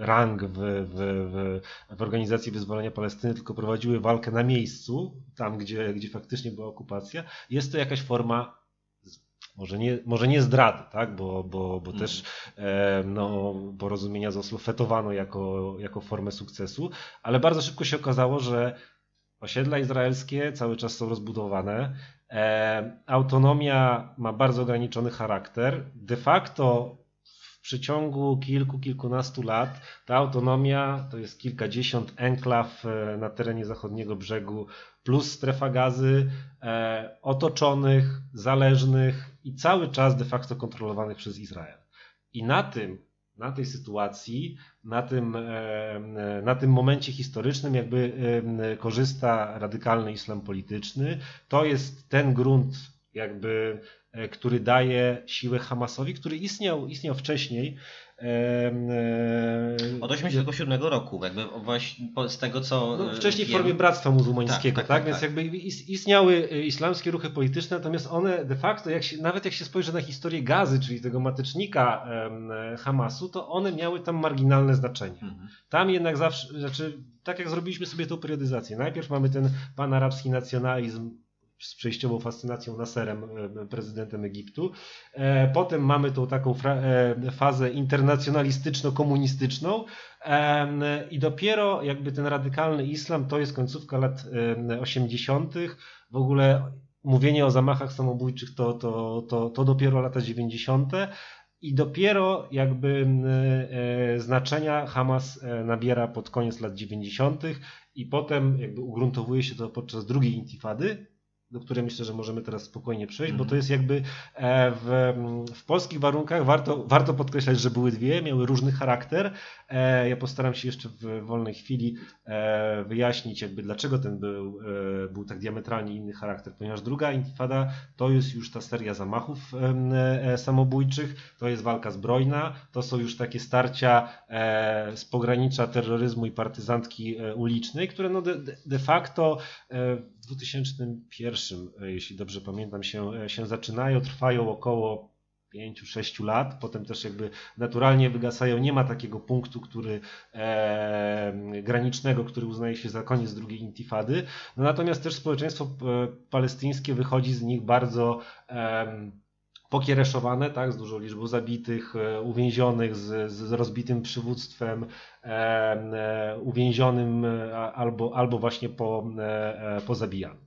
rang w, w, w organizacji wyzwolenia Palestyny, tylko prowadziły walkę na miejscu, tam gdzie, gdzie faktycznie była okupacja, jest to jakaś forma może nie, może nie zdrady, tak? bo, bo, bo mm. też e, no, porozumienia z Oslo fetowano jako, jako formę sukcesu, ale bardzo szybko się okazało, że osiedla izraelskie cały czas są rozbudowane, e, autonomia ma bardzo ograniczony charakter, de facto przeciągu kilku, kilkunastu lat ta autonomia to jest kilkadziesiąt enklaw e, na terenie zachodniego brzegu plus strefa gazy, e, otoczonych, zależnych i cały czas de facto kontrolowanych przez Izrael. I na tym, na tej sytuacji, na tym, e, na tym momencie historycznym jakby korzysta radykalny islam polityczny. To jest ten grunt jakby, który daje siłę Hamasowi, który istniał, istniał wcześniej, od 1987 roku, jakby właśnie z tego co. No, wcześniej wiem. w formie bractwa muzułmańskiego, tak? tak, tak, tak? Więc tak. jakby istniały islamskie ruchy polityczne, natomiast one de facto, jak się, nawet jak się spojrzy na historię gazy, czyli tego matecznika Hamasu, to one miały tam marginalne znaczenie. Mhm. Tam jednak zawsze, znaczy, tak jak zrobiliśmy sobie tą periodyzację, najpierw mamy ten panarabski nacjonalizm z przejściową fascynacją Nasserem, e, prezydentem Egiptu. E, potem mamy tą taką e, fazę internacjonalistyczno-komunistyczną i dopiero jakby ten radykalny islam to jest końcówka lat 80. W ogóle mówienie o zamachach samobójczych to, to, to, to dopiero lata 90. I dopiero jakby znaczenia Hamas nabiera pod koniec lat 90. i potem jakby ugruntowuje się to podczas drugiej intifady, do której myślę, że możemy teraz spokojnie przejść, mm. bo to mhm. jest jakby e, w, w polskich warunkach warto, warto podkreślać, że były dwie, miały różny charakter. E, ja postaram się jeszcze w wolnej chwili e, wyjaśnić, jakby dlaczego ten był, był tak diametralnie inny charakter, ponieważ druga intifada to jest już ta seria zamachów samobójczych, to jest walka zbrojna, to są już takie starcia z pogranicza terroryzmu i partyzantki ulicznej, które no de, de facto 2001, e, jeśli dobrze pamiętam, się, e, się zaczynają, trwają około 5-6 lat, potem też jakby naturalnie wygasają. Nie ma takiego punktu, który e, granicznego, który uznaje się za koniec drugiej intifady. No, natomiast też społeczeństwo e, palestyńskie wychodzi z nich bardzo e, pokiereszowane, tak, z dużą liczbą zabitych, e, uwięzionych, z, z rozbitym przywództwem, e, e, uwięzionym albo, albo właśnie po, pozabijanym.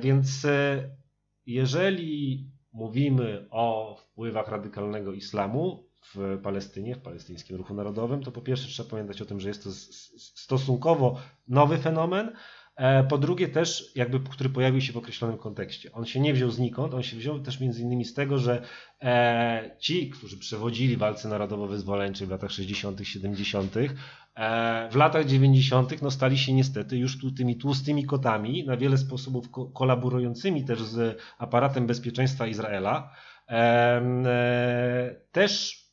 Więc jeżeli mówimy o wpływach radykalnego islamu w Palestynie, w palestyńskim ruchu narodowym, to po pierwsze trzeba pamiętać o tym, że jest to stosunkowo nowy fenomen, po drugie też, jakby, który pojawił się w określonym kontekście. On się nie wziął znikąd, on się wziął też między innymi z tego, że e, ci, którzy przewodzili walce narodowo-wyzwoleńczej w latach 60., 70., e, w latach 90. No, stali się niestety już tu tymi tłustymi kotami, na wiele sposobów ko kolaborującymi też z aparatem bezpieczeństwa Izraela. E, e też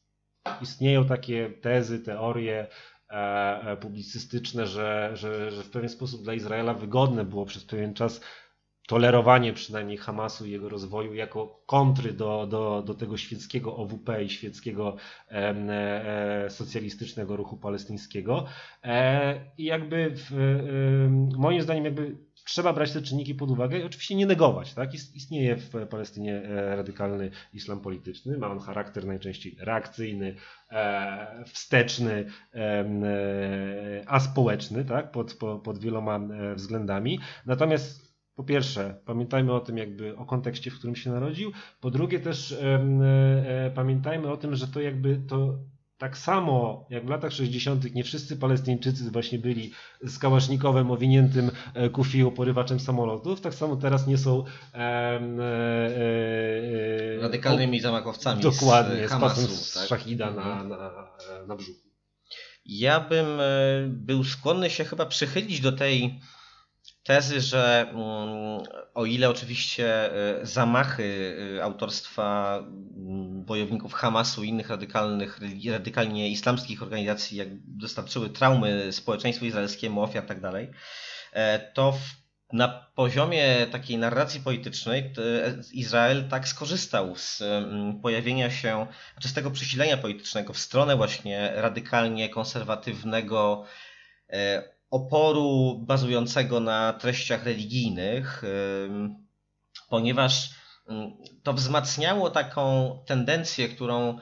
istnieją takie tezy, teorie, E, e, publicystyczne, że, że, że w pewien sposób dla Izraela wygodne było przez pewien czas tolerowanie przynajmniej Hamasu i jego rozwoju jako kontry do, do, do tego świeckiego OWP i świeckiego e, e, socjalistycznego ruchu palestyńskiego. E, I jakby w, e, moim zdaniem jakby trzeba brać te czynniki pod uwagę i oczywiście nie negować. Tak? Istnieje w Palestynie e, radykalny islam polityczny, ma on charakter najczęściej reakcyjny, e, wsteczny, e, aspołeczny tak? pod, pod wieloma względami. Natomiast po pierwsze, pamiętajmy o tym jakby o kontekście, w którym się narodził. Po drugie też pamiętajmy o tym, że to jakby to tak samo jak w latach 60. nie wszyscy Palestyńczycy właśnie byli z kałasznikowem owiniętym e, kufią porywaczem samolotów, tak samo teraz nie są e, e, radykalnymi zamachowcami dokładnie, z Hamasu, z tak? Szachida na, mhm. na, na brzuchu. Ja bym e, był skłonny się chyba przychylić do tej tezy, że mm, o ile oczywiście e, zamachy e, autorstwa mm, bojowników Hamasu i innych radykalnych, radykalnie islamskich organizacji jak dostarczyły traumy społeczeństwu izraelskiemu, ofiar tak dalej, to w na poziomie takiej narracji politycznej Izrael tak skorzystał z mm, pojawienia się, czy z tego przesilenia politycznego w stronę właśnie radykalnie konserwatywnego oporu bazującego na treściach religijnych, ponieważ to wzmacniało taką tendencję, którą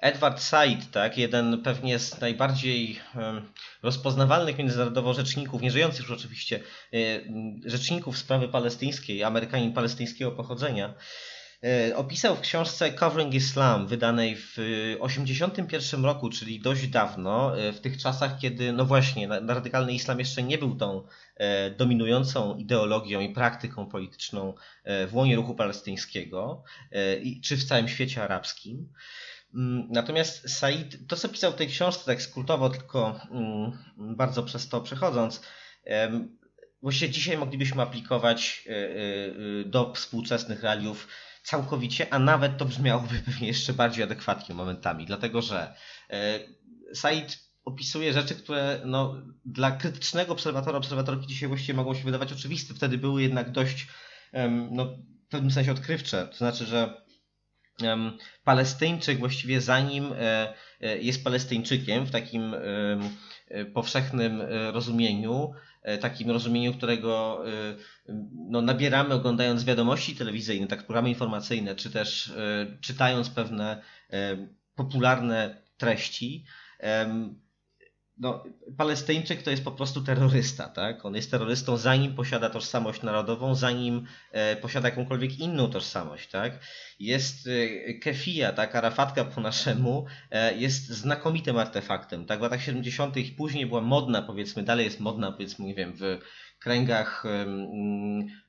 Edward Said, tak, jeden pewnie z najbardziej rozpoznawalnych międzynarodowo rzeczników, nie żyjących już oczywiście, e, rzeczników sprawy palestyńskiej, Amerykanin palestyńskiego pochodzenia, opisał w książce Covering Islam, wydanej w 1981 roku, czyli dość dawno, e, w tych czasach, kiedy, no właśnie, radykalny islam jeszcze nie był tą e, dominującą ideologią i praktyką polityczną w łonie ruchu palestyńskiego, czy w całym świecie arabskim. Mm, natomiast Said, to co pisał w tej książce, tak skrótowo, tylko mm, bardzo przez to przechodząc, właściwie dzisiaj moglibyśmy aplikować do współczesnych realiów całkowicie, a nawet to brzmiałoby pewnie jeszcze bardziej adekwatnie momentami, dlatego że e, Said opisuje rzeczy, które no, dla krytycznego obserwatora, obserwatorki dzisiaj właściwie mogą się wydawać oczywiste. Wtedy były jednak dość no, w pewnym sensie odkrywcze. To znaczy, że Palestyńczyk właściwie zanim e, e, jest Palestyńczykiem w takim powszechnym rozumieniu, takim rozumieniu, którego no, nabieramy oglądając wiadomości telewizyjne, tak programy informacyjne, czy też e, czytając pewne e, popularne treści, no, Palestyńczyk to jest po prostu terrorysta, tak? On jest terrorystą zanim posiada tożsamość narodową, zanim e, posiada jakąkolwiek inną tożsamość, tak? Jest e, kefija, tak? Arafatka po naszemu e, jest znakomitym artefaktem, tak? W latach 70. i później była modna, powiedzmy, dalej jest modna, powiedzmy, nie wiem, w kręgach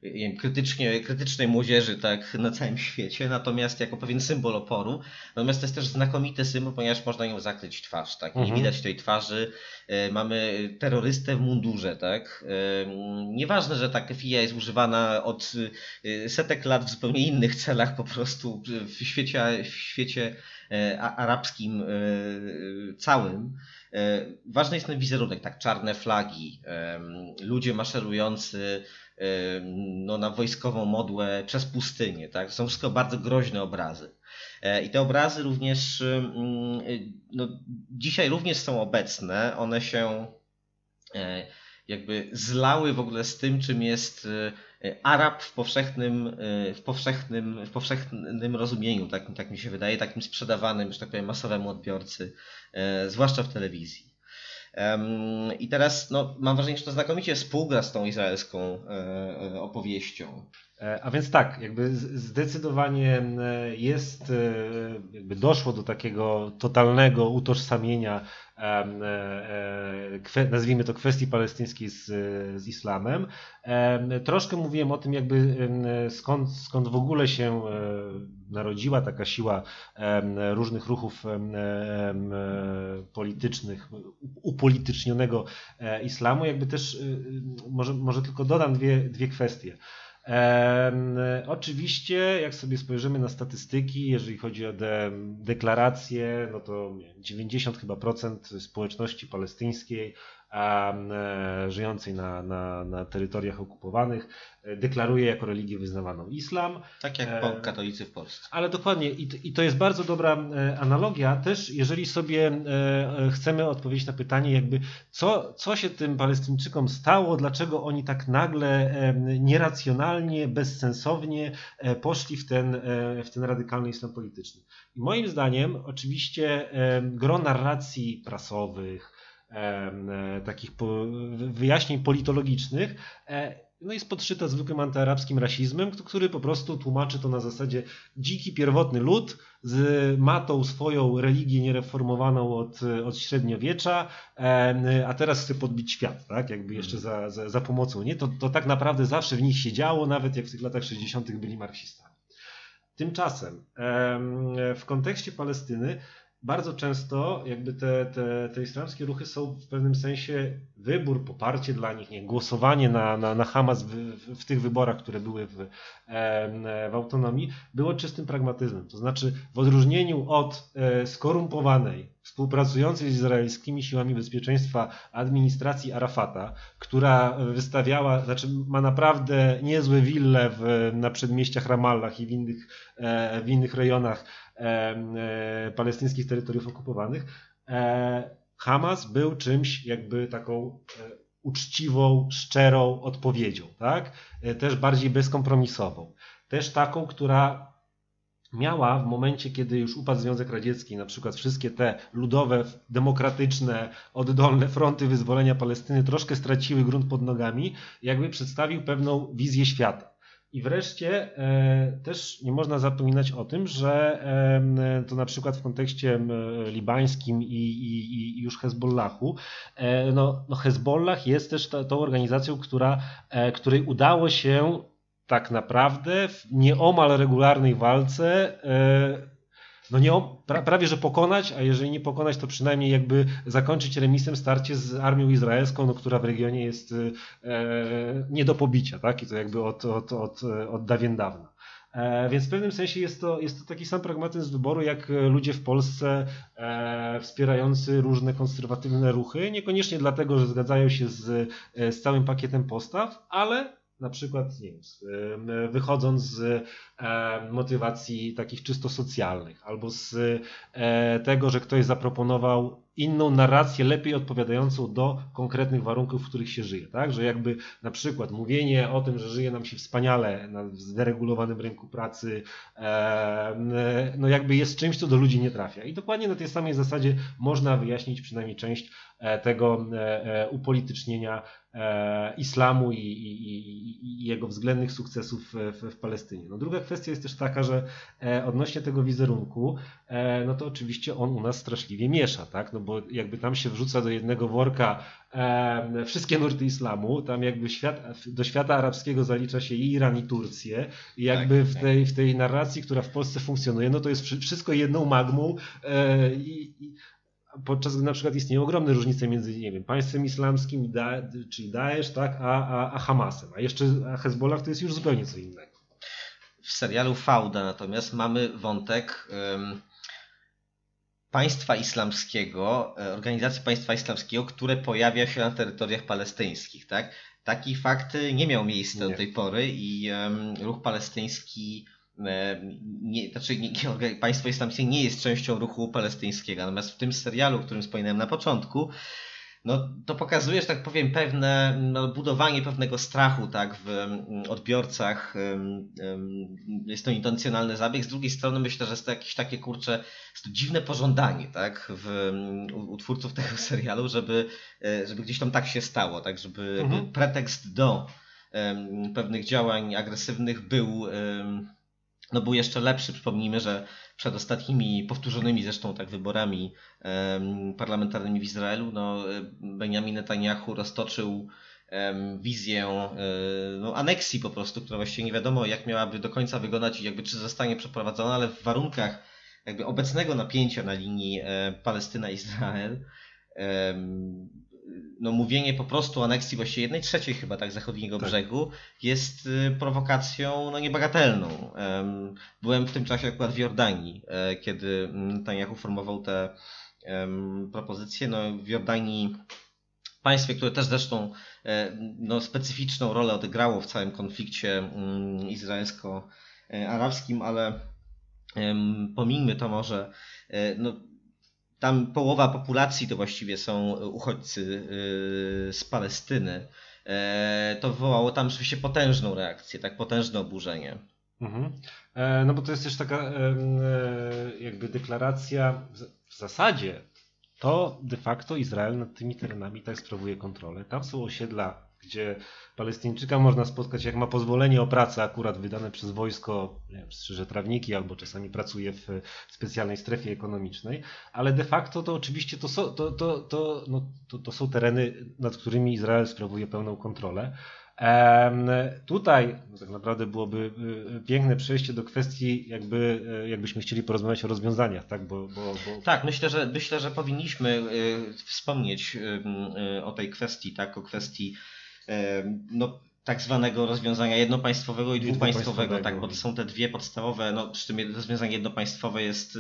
wiem, krytycznie, krytycznej młodzieży tak na całym świecie, natomiast jako pewien symbol oporu. Natomiast to jest też znakomity symbol, ponieważ można ją zakryć twarz, tak? Nie mhm. widać tej twarzy. E, mamy terrorystę w mundurze, tak? Nieważne, że ta kefija jest używana od e, setek lat w zupełnie innych celach, po prostu w świecie, w świecie e, arabskim całym. E, ważny jest ten wizerunek, tak, czarne flagi, ludzie maszerujący no, na wojskową modłę przez pustynię, tak, są wszystko bardzo groźne obrazy. E, I te obrazy również no, dzisiaj również są obecne, one się e, jakby zlały w ogóle z tym, czym jest Arab w powszechnym, w powszechnym, w powszechnym rozumieniu, tak, tak mi się wydaje, takim sprzedawanym, że tak powiem, masowemu odbiorcy E, zwłaszcza w telewizji. I teraz no, mam wrażenie, że to znakomicie współgra z tą izraelską e, e, opowieścią. A więc tak, jakby zdecydowanie jest, jakby doszło do takiego totalnego utożsamienia E, nazwijmy to kwestii palestyńskiej z, z islamem. Troszkę mówiłem o tym, jakby skąd, skąd w ogóle się e, narodziła taka siła różnych ruchów politycznych, upolitycznionego e, islamu. Jakby też może, może tylko dodam dwie, dwie kwestie. Oczywiście, jak sobie spojrzymy na statystyki, jeżeli chodzi o de deklaracje, no to 90 chyba procent społeczności palestyńskiej żyjącej na, na, na terytoriach okupowanych e, deklaruje jako religię wyznawaną islam. Tak jak e, katolicy w Polsce. Ale dokładnie i, i to jest bardzo dobra analogia też, jeżeli sobie chcemy odpowiedzieć na pytanie jakby co, co się tym Palestyńczykom stało, dlaczego oni tak nagle nieracjonalnie, bezsensownie poszli w ten, w ten radykalny islam polityczny. I moim zdaniem oczywiście gro narracji prasowych, E, takich wyjaśnień politologicznych, e, no jest podszyta zwykłym antyarabskim rasizmem, który po prostu tłumaczy to na zasadzie dziki pierwotny lud z, ma tą swoją religię niereformowaną od, od średniowiecza, a teraz chce podbić świat, tak? Jakby jeszcze za, za, za pomocą. Nie? To, to tak naprawdę zawsze w nich się działo, nawet jak w tych latach 60. byli marksistami. Tymczasem w kontekście Palestyny bardzo często jakby te, te, te islamskie ruchy są w pewnym sensie wybór, poparcie dla nich, nie, głosowanie na, na, na Hamas w, w, w tych wyborach, które były w, w autonomii, było czystym pragmatyzmem. To znaczy w odróżnieniu od e, skorumpowanej, współpracującej z izraelskimi siłami bezpieczeństwa administracji Arafata, która wystawiała, znaczy ma naprawdę niezłe wille w, na przedmieściach Ramallah i w innych, e, w innych rejonach e, palestyńskich terytoriów okupowanych, Hamas był czymś jakby taką uczciwą, szczerą odpowiedzią, tak? Też bardziej bezkompromisową. Też taką, która miała w momencie, kiedy już upadł Związek Radziecki, na przykład wszystkie te ludowe, demokratyczne, oddolne fronty wyzwolenia Palestyny troszkę straciły grunt pod nogami, jakby przedstawił pewną wizję świata. I wreszcie e, też nie można zapominać o tym, że e, to na przykład w kontekście libańskim i, i, i już Hezbollahu, e, no, no Hezbollah jest też ta, tą organizacją, która, e, której udało się tak naprawdę w nieomal regularnej walce e, no nie, prawie że pokonać, a jeżeli nie pokonać, to przynajmniej jakby zakończyć remisem starcie z armią izraelską, no, która w regionie jest e, nie do pobicia, tak? I to jakby od, od, od, od dawien dawna. E, więc w pewnym sensie jest to, jest to taki sam pragmatyzm wyboru, jak ludzie w Polsce e, wspierający różne konserwatywne ruchy, niekoniecznie dlatego, że zgadzają się z, z całym pakietem postaw, ale na przykład nie wiem, wychodząc z motywacji takich czysto socjalnych, albo z e, tego, że ktoś zaproponował inną narrację, lepiej odpowiadającą do konkretnych warunków, w których się żyje. Tak? Że jakby na przykład mówienie o tym, że żyje nam się wspaniale na zderegulowanym rynku pracy, no jakby jest czymś, co do ludzi nie trafia. I dokładnie na tej samej zasadzie można wyjaśnić przynajmniej część tego upolitycznienia islamu i, i, i jego względnych sukcesów w, w Palestynie. No druga kwestia jest też taka, że odnośnie tego wizerunku, no to oczywiście on u nas straszliwie miesza, tak? No bo jakby tam się wrzuca do jednego worka e, wszystkie nurty islamu, tam jakby świat, do świata arabskiego zalicza się i Iran i Turcję i jakby tak, w, tak. tej, w tej narracji, która w Polsce funkcjonuje, no to jest wszystko jedną magmą e, i, i podczas gdy na przykład istnieją ogromne różnice między, nie wiem, państwem islamskim, da, czyli Daesh, tak, a, a, a Hamasem, a jeszcze a Hezbollah to jest już zupełnie co innego. W serialu Fauda natomiast mamy wątek um, państwa islamskiego, e, organizacji państwa islamskiego, które pojawia się na terytoriach palestyńskich. Tak? Taki fakt nie miał miejsca nie. do tej pory i um, ruch palestyński, nie, znaczy nie, państwo islamskie nie jest częścią ruchu palestyńskiego. Natomiast w tym serialu, o którym wspominałem na początku, no, to pokazuje, że tak powiem, pewne no, budowanie pewnego strachu tak, w odbiorcach. Jest to intencjonalny zabieg. Z drugiej strony myślę, że jest to jakieś takie kurcze, jest to dziwne pożądanie tak, w, u, u twórców tego serialu, żeby, e, żeby gdzieś tam tak się stało, tak, żeby mhm. pretekst do um, pewnych działań agresywnych był, um, no, był jeszcze lepszy. Przypomnijmy, że przed ostatnimi powtórzonymi zresztą tak wyborami parlamentarnymi w Izraelu, no, Benjamin Netanyahu roztoczył wizję e, no, aneksji po prostu, która właściwie nie wiadomo jak miałaby do końca wyglądać i jakby czy zostanie przeprowadzona, ale w warunkach jakby obecnego napięcia na linii e, Palestyna-Izrael no, mówienie po prostu o aneksji właściwie jednej trzeciej chyba tak zachodniego tak. brzegu jest y, prowokacją no, niebagatelną. Byłem w tym czasie akurat w Jordanii, e, kiedy Netanyahu formował te propozycje. No, w Jordanii państwie, które też zresztą e, no, specyficzną rolę odegrało w całym konflikcie izraelsko-arabskim, ale pomijmy to może, e, no, tam połowa populacji to właściwie są uchodźcy y, z Palestyny. E, to wywołało tam rzeczywiście potężną reakcję, tak potężne oburzenie. Mhm. E, no bo to jest też taka e, jakby deklaracja w zasadzie to de facto Izrael nad tymi terenami tak sprawuje kontrolę. Tam są osiedla gdzie Palestyńczyka można spotkać, jak ma pozwolenie o pracę akurat wydane przez wojsko, wiem, strzyże trawniki albo czasami pracuje w specjalnej strefie ekonomicznej, ale de facto to oczywiście to są, to, to, to, no, to, to są tereny, nad którymi Izrael sprawuje pełną kontrolę. Tutaj no tak naprawdę byłoby y, piękne przejście do kwestii, jakby, y, jakbyśmy chcieli porozmawiać o rozwiązaniach, tak? Bo, bo, bo... Tak, myślę, że myślę, że powinniśmy y, wspomnieć o tej kwestii, tak, o kwestii no, tak zwanego rozwiązania jednopaństwowego i dwupaństwowego, tak, bo to są te dwie podstawowe, no przy tym rozwiązanie jednopaństwowe jest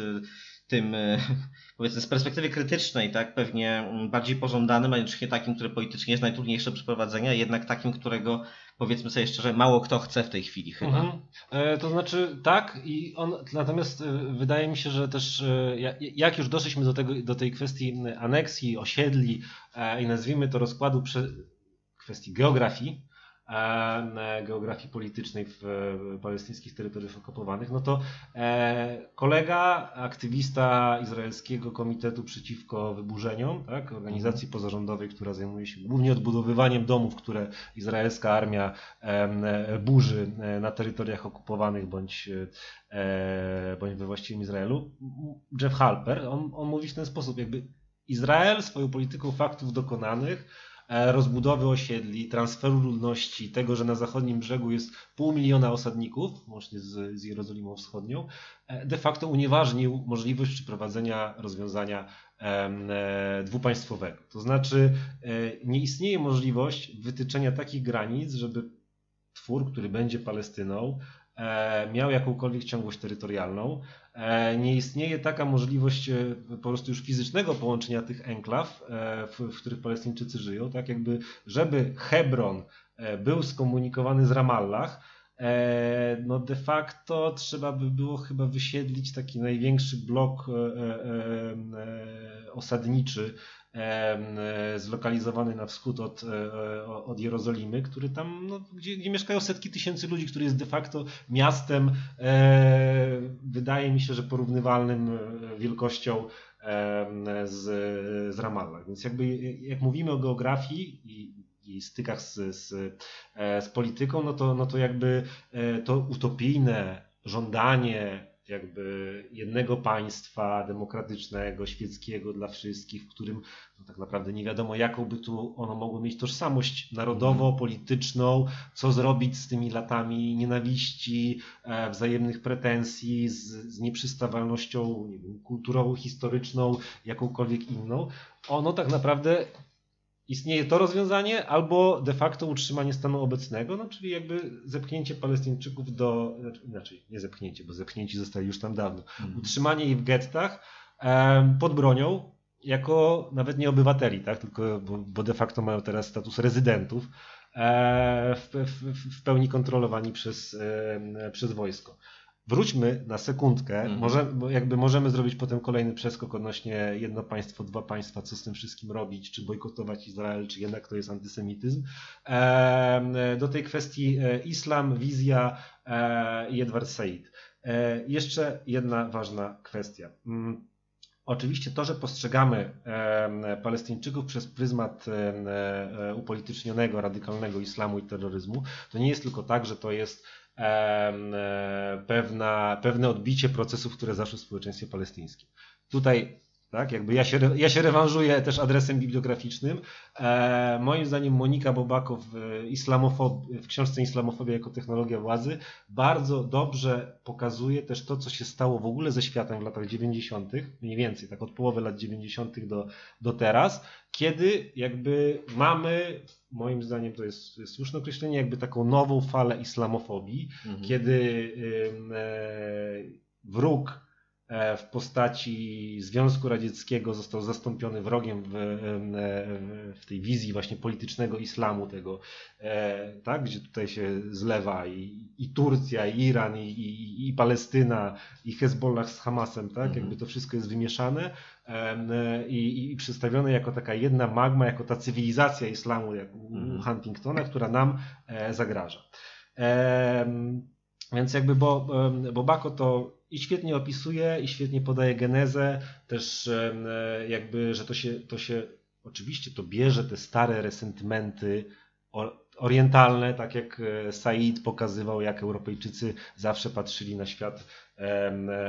tym, powiedzmy z perspektywy krytycznej, tak, pewnie mm, bardziej pożądanym, a nie takim, które politycznie jest najtrudniejsze przeprowadzenia, jednak takim, którego powiedzmy sobie szczerze, mało kto chce w tej chwili chyba. Mhm. E, to znaczy tak i on, natomiast e, wydaje mi się, że też e, jak już doszliśmy do, tego, do tej kwestii aneksji, osiedli e, i nazwijmy to rozkładu prze, kwestii geografii, geografii politycznej w palestyńskich terytoriach okupowanych, no to e, kolega, aktywista Izraelskiego Komitetu Przeciwko Wyburzeniom, tak, organizacji mhm. pozarządowej, która zajmuje się głównie odbudowywaniem domów, które izraelska armia burzy e, na terytoriach okupowanych bądź, e, bądź we właściwym Izraelu, Jeff Halper, on, on mówi w ten sposób, jakby Izrael swoją polityką faktów dokonanych E, rozbudowy osiedli, transferu ludności, tego, że na zachodnim brzegu jest pół miliona osadników, łącznie z, z Jerozolimą Wschodnią, e, de facto unieważnił możliwość przeprowadzenia rozwiązania e, dwupaństwowego. To znaczy nie istnieje możliwość wytyczenia takich granic, żeby twór, który będzie Palestyną, miał jakąkolwiek ciągłość terytorialną, E, nie istnieje taka możliwość e, po prostu już fizycznego połączenia tych enklaw, e, w, których Palestyńczycy żyją, tak? Jakby, żeby Hebron był skomunikowany z Ramallah, no de facto trzeba by było chyba wysiedlić taki największy blok osadniczy E, zlokalizowany na wschód od, e, od Jerozolimy, który tam, no, gdzie, gdzie mieszkają setki tysięcy ludzi, który jest de facto miastem, e, wydaje mi się, że porównywalnym wielkością z, z Ramallah. Więc jakby jak mówimy o geografii i, i stykach z, z, z polityką, no to, no to jakby to utopijne żądanie jakby jednego państwa demokratycznego, świeckiego dla wszystkich, w którym no tak naprawdę nie wiadomo, jaką by tu ono mogło mieć tożsamość narodowo-polityczną, co zrobić z tymi latami nienawiści, e, wzajemnych pretensji, z, z nieprzystawalnością nie wiem, kulturową, historyczną, jakąkolwiek inną. Ono tak naprawdę istnieje to rozwiązanie, albo de facto utrzymanie stanu obecnego, no czyli jakby zepchnięcie Palestyńczyków do, znaczy, inaczej, nie zepchnięcie, bo zepchnięci zostali już tam dawno, mhm. utrzymanie ich w gettach e, pod bronią, jako nawet nie obywateli, tak, tylko, bo, bo de facto mają teraz status rezydentów, e, w, w, w, pełni kontrolowani przez, e, przez wojsko. Wróćmy na sekundkę, mhm. może, jakby możemy zrobić potem kolejny przeskok odnośnie jedno państwo, dwa państwa, co z tym wszystkim robić, czy bojkotować Izrael, czy jednak to jest antysemityzm. Do tej kwestii e, islam, wizja e, i Edward Said. E, jeszcze jedna ważna kwestia. Mm, oczywiście to, że postrzegamy Palestyńczyków przez pryzmat upolitycznionego, radykalnego islamu i terroryzmu, to nie jest tylko tak, że to jest pewna, pewne odbicie procesów, które zaszły w społeczeństwie palestyńskim. Tutaj tak, jakby ja się, ja się rewanżuję też adresem bibliograficznym. E, moim zdaniem Monika Bobakow w, islamofob, w książce Islamofobia jako technologia władzy bardzo dobrze pokazuje też to, co się stało w ogóle ze światem w latach 90., mniej więcej, tak od połowy lat 90. do, do teraz, kiedy jakby mamy, moim zdaniem to jest, jest słuszne określenie, jakby taką nową falę islamofobii, mhm. kiedy yy, wróg E, w postaci Związku Radzieckiego został zastąpiony wrogiem w, w, tej wizji właśnie politycznego islamu tego, e, tak, gdzie tutaj się zlewa i, i Turcja, i Iran, i, i, i, Palestyna, i Hezbollah z Hamasem, tak, mhm. jakby to wszystko jest wymieszane i, i przedstawione jako taka jedna magma, jako ta cywilizacja islamu, jak u mhm. Huntingtona, która nam e, zagraża. Więc jakby Bo, Bobako to i świetnie opisuje, i świetnie podaje genezę, też e, jakby, że to się, to się oczywiście to bierze te stare resentymenty orientalne, tak jak e, Said pokazywał, jak Europejczycy zawsze patrzyli na świat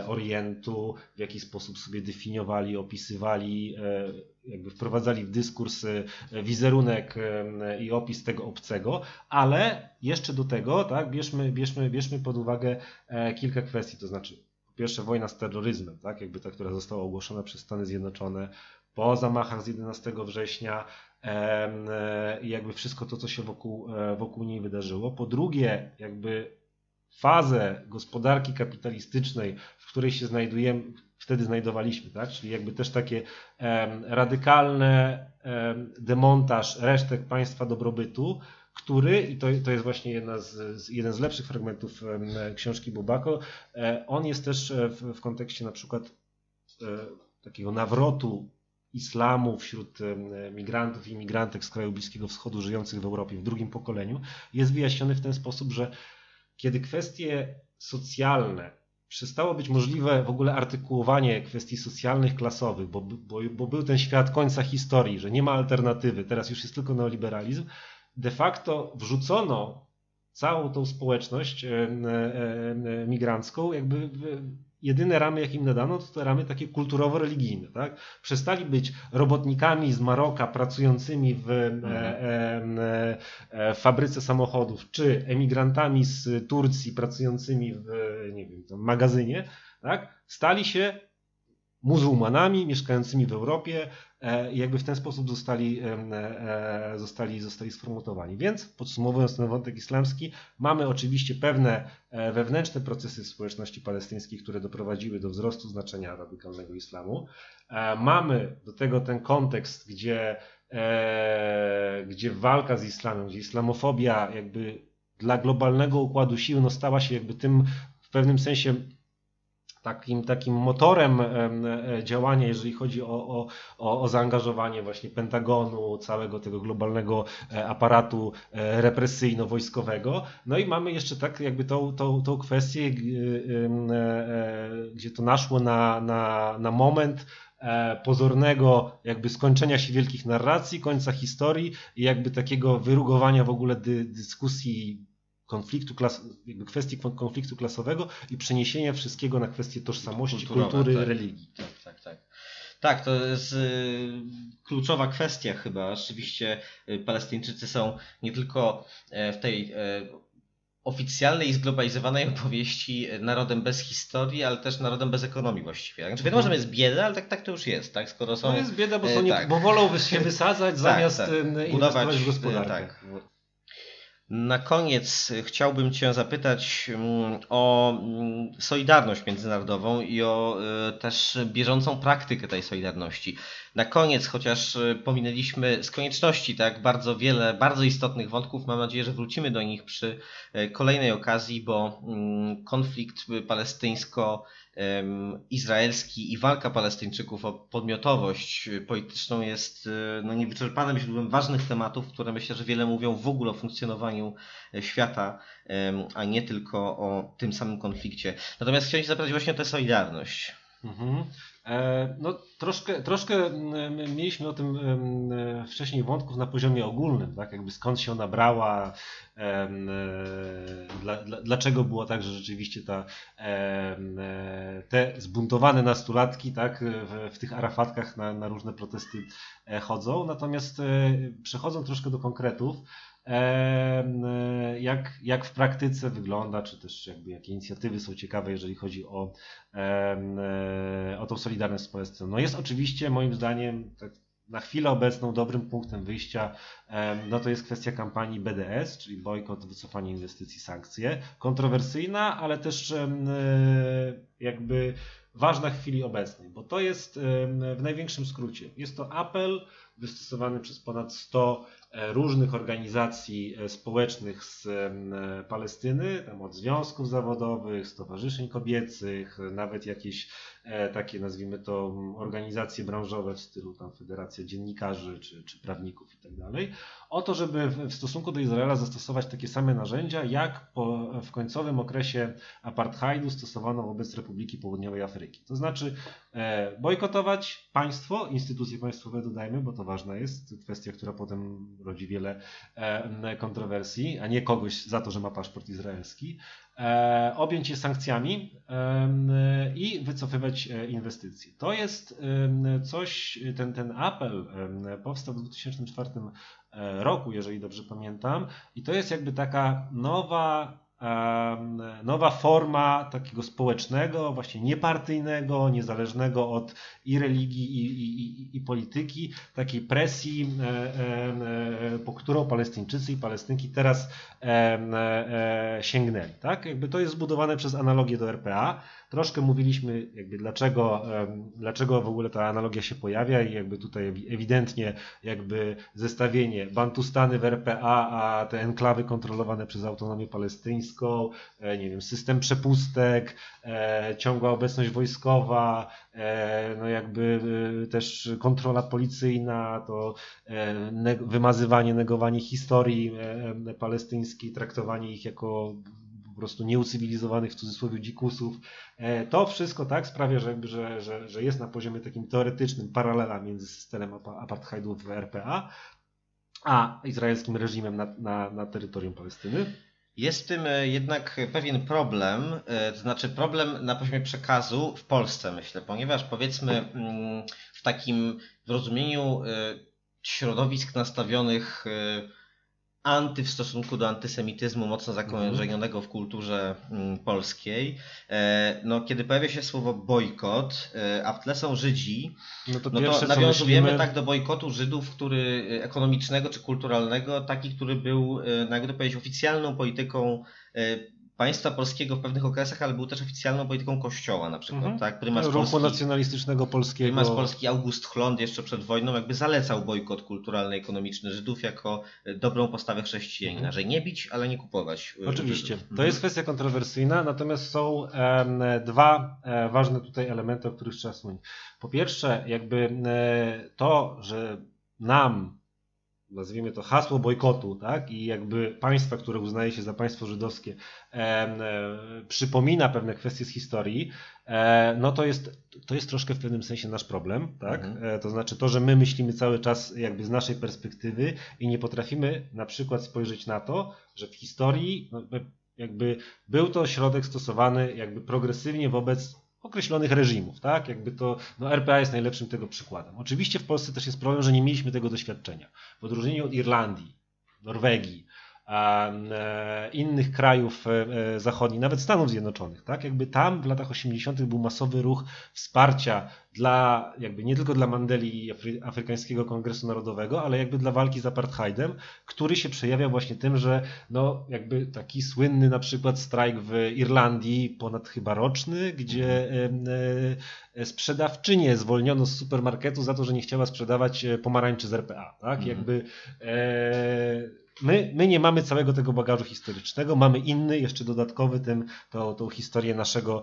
Orientu, w jaki sposób sobie definiowali, opisywali e, jakby wprowadzali w dyskurs wizerunek i opis tego obcego, ale jeszcze do tego, tak, bierzmy, bierzmy, bierzmy pod uwagę kilka kwestii, to znaczy pierwsze wojna z terroryzmem, tak, jakby ta, która została ogłoszona przez Stany Zjednoczone po zamachach z 11 września, i jakby wszystko to, co się wokół, wokół niej wydarzyło. Po drugie, jakby fazę gospodarki kapitalistycznej, w której się znajdujemy, wtedy znajdowaliśmy, tak? czyli jakby też takie radykalne um, demontaż resztek państwa dobrobytu, który, i to, to jest właśnie jedna z, jeden z lepszych fragmentów książki Bubako, e, on jest też e, w, w kontekście na przykład e, takiego nawrotu islamu wśród migrantów i imigrantek z kraju Bliskiego Wschodu żyjących w Europie w drugim pokoleniu, jest wyjaśniony w ten sposób, że kiedy kwestie socjalne przestało być możliwe w ogóle artykułowanie kwestii socjalnych, klasowych, bo, bo, bo był ten świat końca historii, że nie ma alternatywy, teraz już jest tylko neoliberalizm, de facto wrzucono całą tą społeczność migrancką jakby jedyne ramy, jakie im nadano, to te ramy takie kulturowo-religijne. Tak? Przestali być robotnikami z Maroka pracującymi w, mhm. e, e, fabryce samochodów, czy emigrantami z Turcji pracującymi w nie wiem, magazynie. Tak? Stali się muzułmanami mieszkającymi w Europie e, i jakby w ten sposób zostali, e, e, zostali, zostali sformatowani. Więc podsumowując ten wątek islamski, mamy oczywiście pewne wewnętrzne procesy w społeczności palestyńskiej, które doprowadziły do wzrostu znaczenia radykalnego islamu. Mamy do tego ten kontekst, gdzie, gdzie walka z islamem, gdzie islamofobia jakby dla globalnego układu sił no stała się jakby tym w pewnym sensie takim, takim motorem e, działania, jeżeli chodzi o, o, o zaangażowanie właśnie Pentagonu, całego tego globalnego e, aparatu e, represyjno-wojskowego. No i mamy jeszcze tak jakby tą, tą, tą kwestię, gdzie to naszło na, na, na moment pozornego jakby skończenia się wielkich narracji, końca historii i jakby takiego wyrugowania w ogóle dy, dyskusji konfliktu klas, jakby kwestii konfliktu klasowego i przeniesienia wszystkiego na kwestię tożsamości, kultury, tak. religii. Tak, tak, tak. Tak, to jest y, kluczowa kwestia chyba. Rzeczywiście y, Palestyńczycy są nie tylko e, w tej e, oficjalnej i zglobalizowanej opowieści narodem bez historii, ale też narodem bez ekonomii właściwie. Znaczy wiadomo, że jest bieda, ale tak, tak to już jest, tak? Skoro są... No jest bieda, bo, są e, nie, tak. bo wolą się wysadzać tak, zamiast tak. inwestować w gospodarkę. Tak. Na koniec chciałbym Cię zapytać mm, o mm, solidarność międzynarodową i o e, też bieżącą praktykę tej solidarności. Na koniec, chociaż e, pominęliśmy z konieczności tak bardzo wiele bardzo istotnych wątków, mam nadzieję, że wrócimy do nich przy e, kolejnej okazji, bo mm, konflikt palestyńsko- izraelski i walka Palestyńczyków o podmiotowość polityczną jest e, no, niewyczerpanym źródłem ważnych tematów, które myślę, że wiele mówią w ogóle o funkcjonowaniu e, świata, a nie tylko o tym samym konflikcie. Natomiast chciałem zapytać właśnie o tę solidarność. Mhm. E, no, troszkę, troszkę mieliśmy o tym wcześniej wątków na poziomie ogólnym, tak? Jakby skąd się ona brała, e, dla, dla, dlaczego było tak, że rzeczywiście ta, te zbuntowane nastolatki tak, w, w tych arafatkach na, na różne protesty e, chodzą. Natomiast przechodzą troszkę do konkretów jak, jak w praktyce wygląda, czy też jakby jakie inicjatywy są ciekawe, jeżeli chodzi o, e, o tą solidarność społeczną. No jest oczywiście moim zdaniem tak na chwilę obecną dobrym punktem wyjścia no to jest kwestia kampanii BDS, czyli bojkot, wycofanie inwestycji, sankcje. Kontrowersyjna, ale też e, jakby ważna w chwili obecnej, bo to jest w największym skrócie. Jest to apel wystosowany przez ponad 100 E, różnych organizacji e, społecznych z e, Palestyny, tam od związków zawodowych, stowarzyszeń kobiecych, nawet jakieś takie, nazwijmy to, organizacje branżowe w stylu tam Federacja Dziennikarzy czy, czy Prawników i tak o to, żeby w stosunku do Izraela zastosować takie same narzędzia, jak po, w końcowym okresie apartheidu stosowano wobec Republiki Południowej Afryki. To znaczy bojkotować państwo, instytucje państwowe dodajmy, bo to ważna jest kwestia, która potem rodzi wiele e, kontrowersji, a nie kogoś za to, że ma paszport izraelski. E, objąć je sankcjami i wycofywać e, inwestycje. To jest coś, ten, ten apel powstał w 2004 e, roku, jeżeli dobrze pamiętam, i to jest jakby taka nowa nowa forma takiego społecznego, właśnie niepartyjnego, niezależnego od i religii, i, i, i, polityki, takiej presji, po którą Palestyńczycy i Palestynki teraz e, e, sięgnęli. Tak? Jakby to jest zbudowane przez analogię do RPA. Troszkę mówiliśmy, jakby dlaczego, dlaczego w ogóle ta analogia się pojawia i jakby tutaj ewi- ewidentnie jakby zestawienie Bantustany w RPA, a te enklawy kontrolowane przez autonomię palestyńską, e, nie wiem, system przepustek, e, ciągła obecność wojskowa, e, no jakby też kontrola policyjna, to wymazywanie, negowanie historii palestyńskiej, traktowanie ich jako po prostu nieucywilizowanych w cudzysłowie dzikusów. E, To wszystko tak sprawia, że, że, że, że jest na poziomie takim teoretycznym paralela między systemem apa- apartheidu w RPA a izraelskim reżimem na, na, na terytorium Palestyny. Jest w tym e, jednak pewien problem, e, to znaczy problem na poziomie przekazu w Polsce, myślę, ponieważ powiedzmy mm, w takim w rozumieniu środowisk nastawionych anty w stosunku do antysemityzmu mocno zakorzenionego w kulturze mm, polskiej, e, no kiedy pojawia się słowo bojkot, e, a w tle są Żydzi, No to no pierwsze, to co nawiązujemy myślimy, tak do bojkotu Żydów, który e, ekonomicznego czy kulturalnego, taki, który był, jakby to powiedzieć, oficjalną polityką państwa polskiego w pewnych okresach, ale był też oficjalną polityką kościoła na przykład, Mhm. tak? Prymas ruchu Polski, nacjonalistycznego polskiego. prymas Polski August Chlond jeszcze przed wojną jakby zalecał bojkot kulturalny, ekonomiczny Żydów jako e, dobrą postawę chrześcijanina, Mhm. że nie bić, ale nie kupować e, Oczywiście. Żydów. To jest kwestia kontrowersyjna, natomiast są dwa e, ważne tutaj elementy, o których trzeba wspomnieć. Po pierwsze, jakby e, to, że nam nazwijmy to hasło bojkotu, tak? I jakby państwa, które uznaje się za państwo żydowskie, em, e, przypomina pewne kwestie z historii, e, no to jest, to jest troszkę w pewnym sensie nasz problem, tak? Mhm. E, to znaczy to, że my myślimy cały czas jakby z naszej perspektywy i nie potrafimy na przykład spojrzeć na to, że w historii no, jakby był to środek stosowany jakby progresywnie wobec określonych reżimów, tak? Jakby to, no RPA jest najlepszym tego przykładem. Oczywiście w Polsce też jest problem, że nie mieliśmy tego doświadczenia. W odróżnieniu od Irlandii, Norwegii, innych krajów e, e, zachodnich, nawet Stanów Zjednoczonych, tak? Jakby tam w latach 80. był masowy ruch wsparcia dla, jakby nie tylko dla Mandeli i Afry, Afrykańskiego Kongresu Narodowego, ale jakby dla walki z apartheidem, który się przejawia właśnie tym, że no jakby taki słynny na przykład strajk w Irlandii, ponad chyba roczny, gdzie e, sprzedawczynię zwolniono z supermarketu za to, że nie chciała sprzedawać e, pomarańczy z RPA, tak? Mhm. Jakby e, My, my nie mamy całego tego bagażu historycznego, mamy inny, jeszcze dodatkowy, tym, tą, tą historię naszego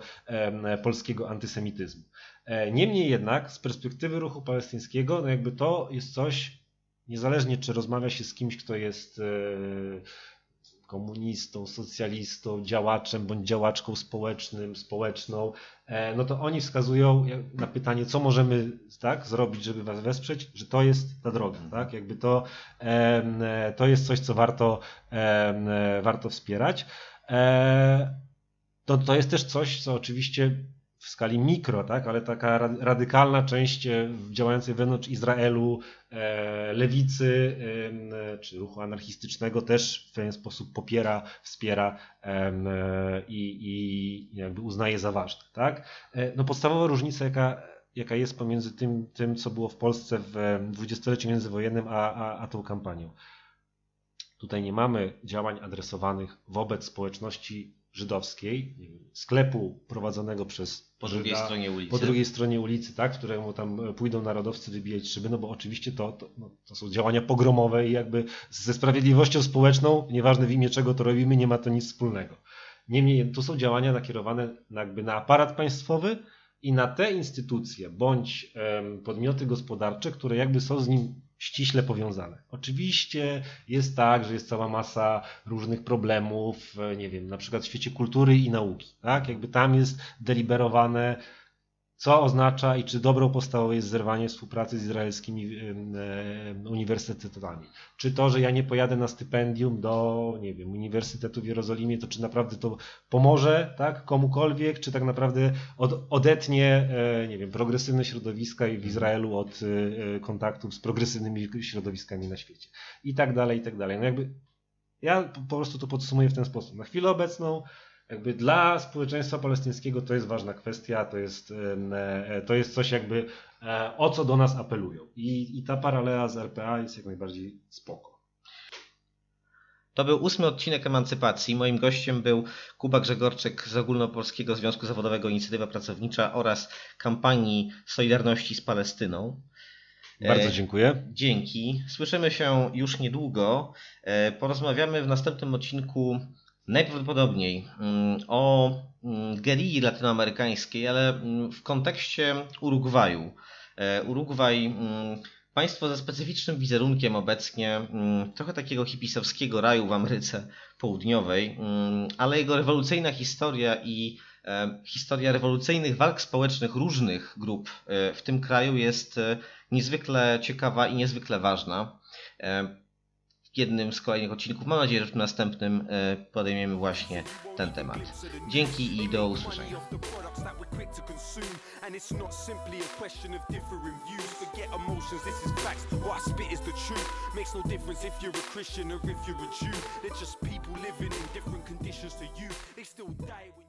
polskiego antysemityzmu. E, Niemniej jednak, z perspektywy ruchu palestyńskiego, no jakby to jest coś, niezależnie czy rozmawia się z kimś, kto jest e, komunistą, socjalistą, działaczem bądź działaczką społecznym, społeczną, e, no to oni wskazują na pytanie, co możemy tak, zrobić, żeby was wesprzeć, że to jest ta droga, tak? Jakby to, e, to jest coś, co warto, e, warto wspierać. To, to jest też coś, co oczywiście w skali mikro, tak, ale taka ra- radykalna część e, działającej wewnątrz Izraelu, e, lewicy e, czy ruchu anarchistycznego też w pewien sposób popiera, wspiera i, i jakby uznaje za ważne. Tak? No podstawowa różnica, jaka, jaka jest pomiędzy tym, tym, co było w Polsce w dwudziestoleciu międzywojennym, a, a, a tą kampanią. Tutaj nie mamy działań adresowanych wobec społeczności żydowskiej, sklepu prowadzonego przez Po drugiej Żyda, stronie ulicy. po drugiej stronie ulicy, tak, któremu tam pójdą narodowcy wybijać szyby, no bo oczywiście to, to, no, to są działania pogromowe i jakby ze sprawiedliwością społeczną, nieważne w imię czego to robimy, nie ma to nic wspólnego. Niemniej tu są działania nakierowane na, jakby na aparat państwowy i na te instytucje bądź podmioty gospodarcze, które jakby są z nim ściśle powiązane. Oczywiście jest tak, że jest cała masa różnych problemów, e, nie wiem, na przykład w świecie kultury i nauki, tak? Jakby tam jest deliberowane co oznacza i czy dobrą postawą jest zerwanie współpracy z izraelskimi e, uniwersytetami. Czy to, że ja nie pojadę na stypendium do, nie wiem, Uniwersytetu w Jerozolimie, to czy naprawdę to pomoże tak, komukolwiek, czy tak naprawdę od, odetnie, e, nie wiem, progresywne środowiska w Izraelu od e, kontaktów z progresywnymi środowiskami na świecie. I tak dalej, i tak dalej. No jakby ja po prostu to podsumuję w ten sposób. Na chwilę obecną jakby dla społeczeństwa palestyńskiego to jest ważna kwestia, to jest, em, e, to jest coś jakby e, o co do nas apelują. I, I ta paralela z RPA jest jak najbardziej spoko. To był ósmy odcinek Emancypacji. Moim gościem był Kuba Grzegorczyk z Ogólnopolskiego Związku Zawodowego Inicjatywa Pracownicza oraz kampanii Solidarności z Palestyną. Bardzo E, dziękuję. Dzięki. Słyszymy się już niedługo. E, Porozmawiamy w następnym odcinku najprawdopodobniej mm, o mm, gerilli latynoamerykańskiej, ale mm, w kontekście Urugwaju. E, Urugwaj, państwo ze specyficznym wizerunkiem obecnie, trochę takiego hipisowskiego raju w Ameryce Południowej, ale jego rewolucyjna historia i e, historia rewolucyjnych walk społecznych różnych grup e, w tym kraju jest niezwykle ciekawa i niezwykle ważna. E, jednym z kolejnych odcinków, mam nadzieję, że w następnym e, podejmiemy właśnie ten temat. Dzięki i do usłyszenia. no Christian or if you're a Jew. They're just people living in different conditions to you. They still die when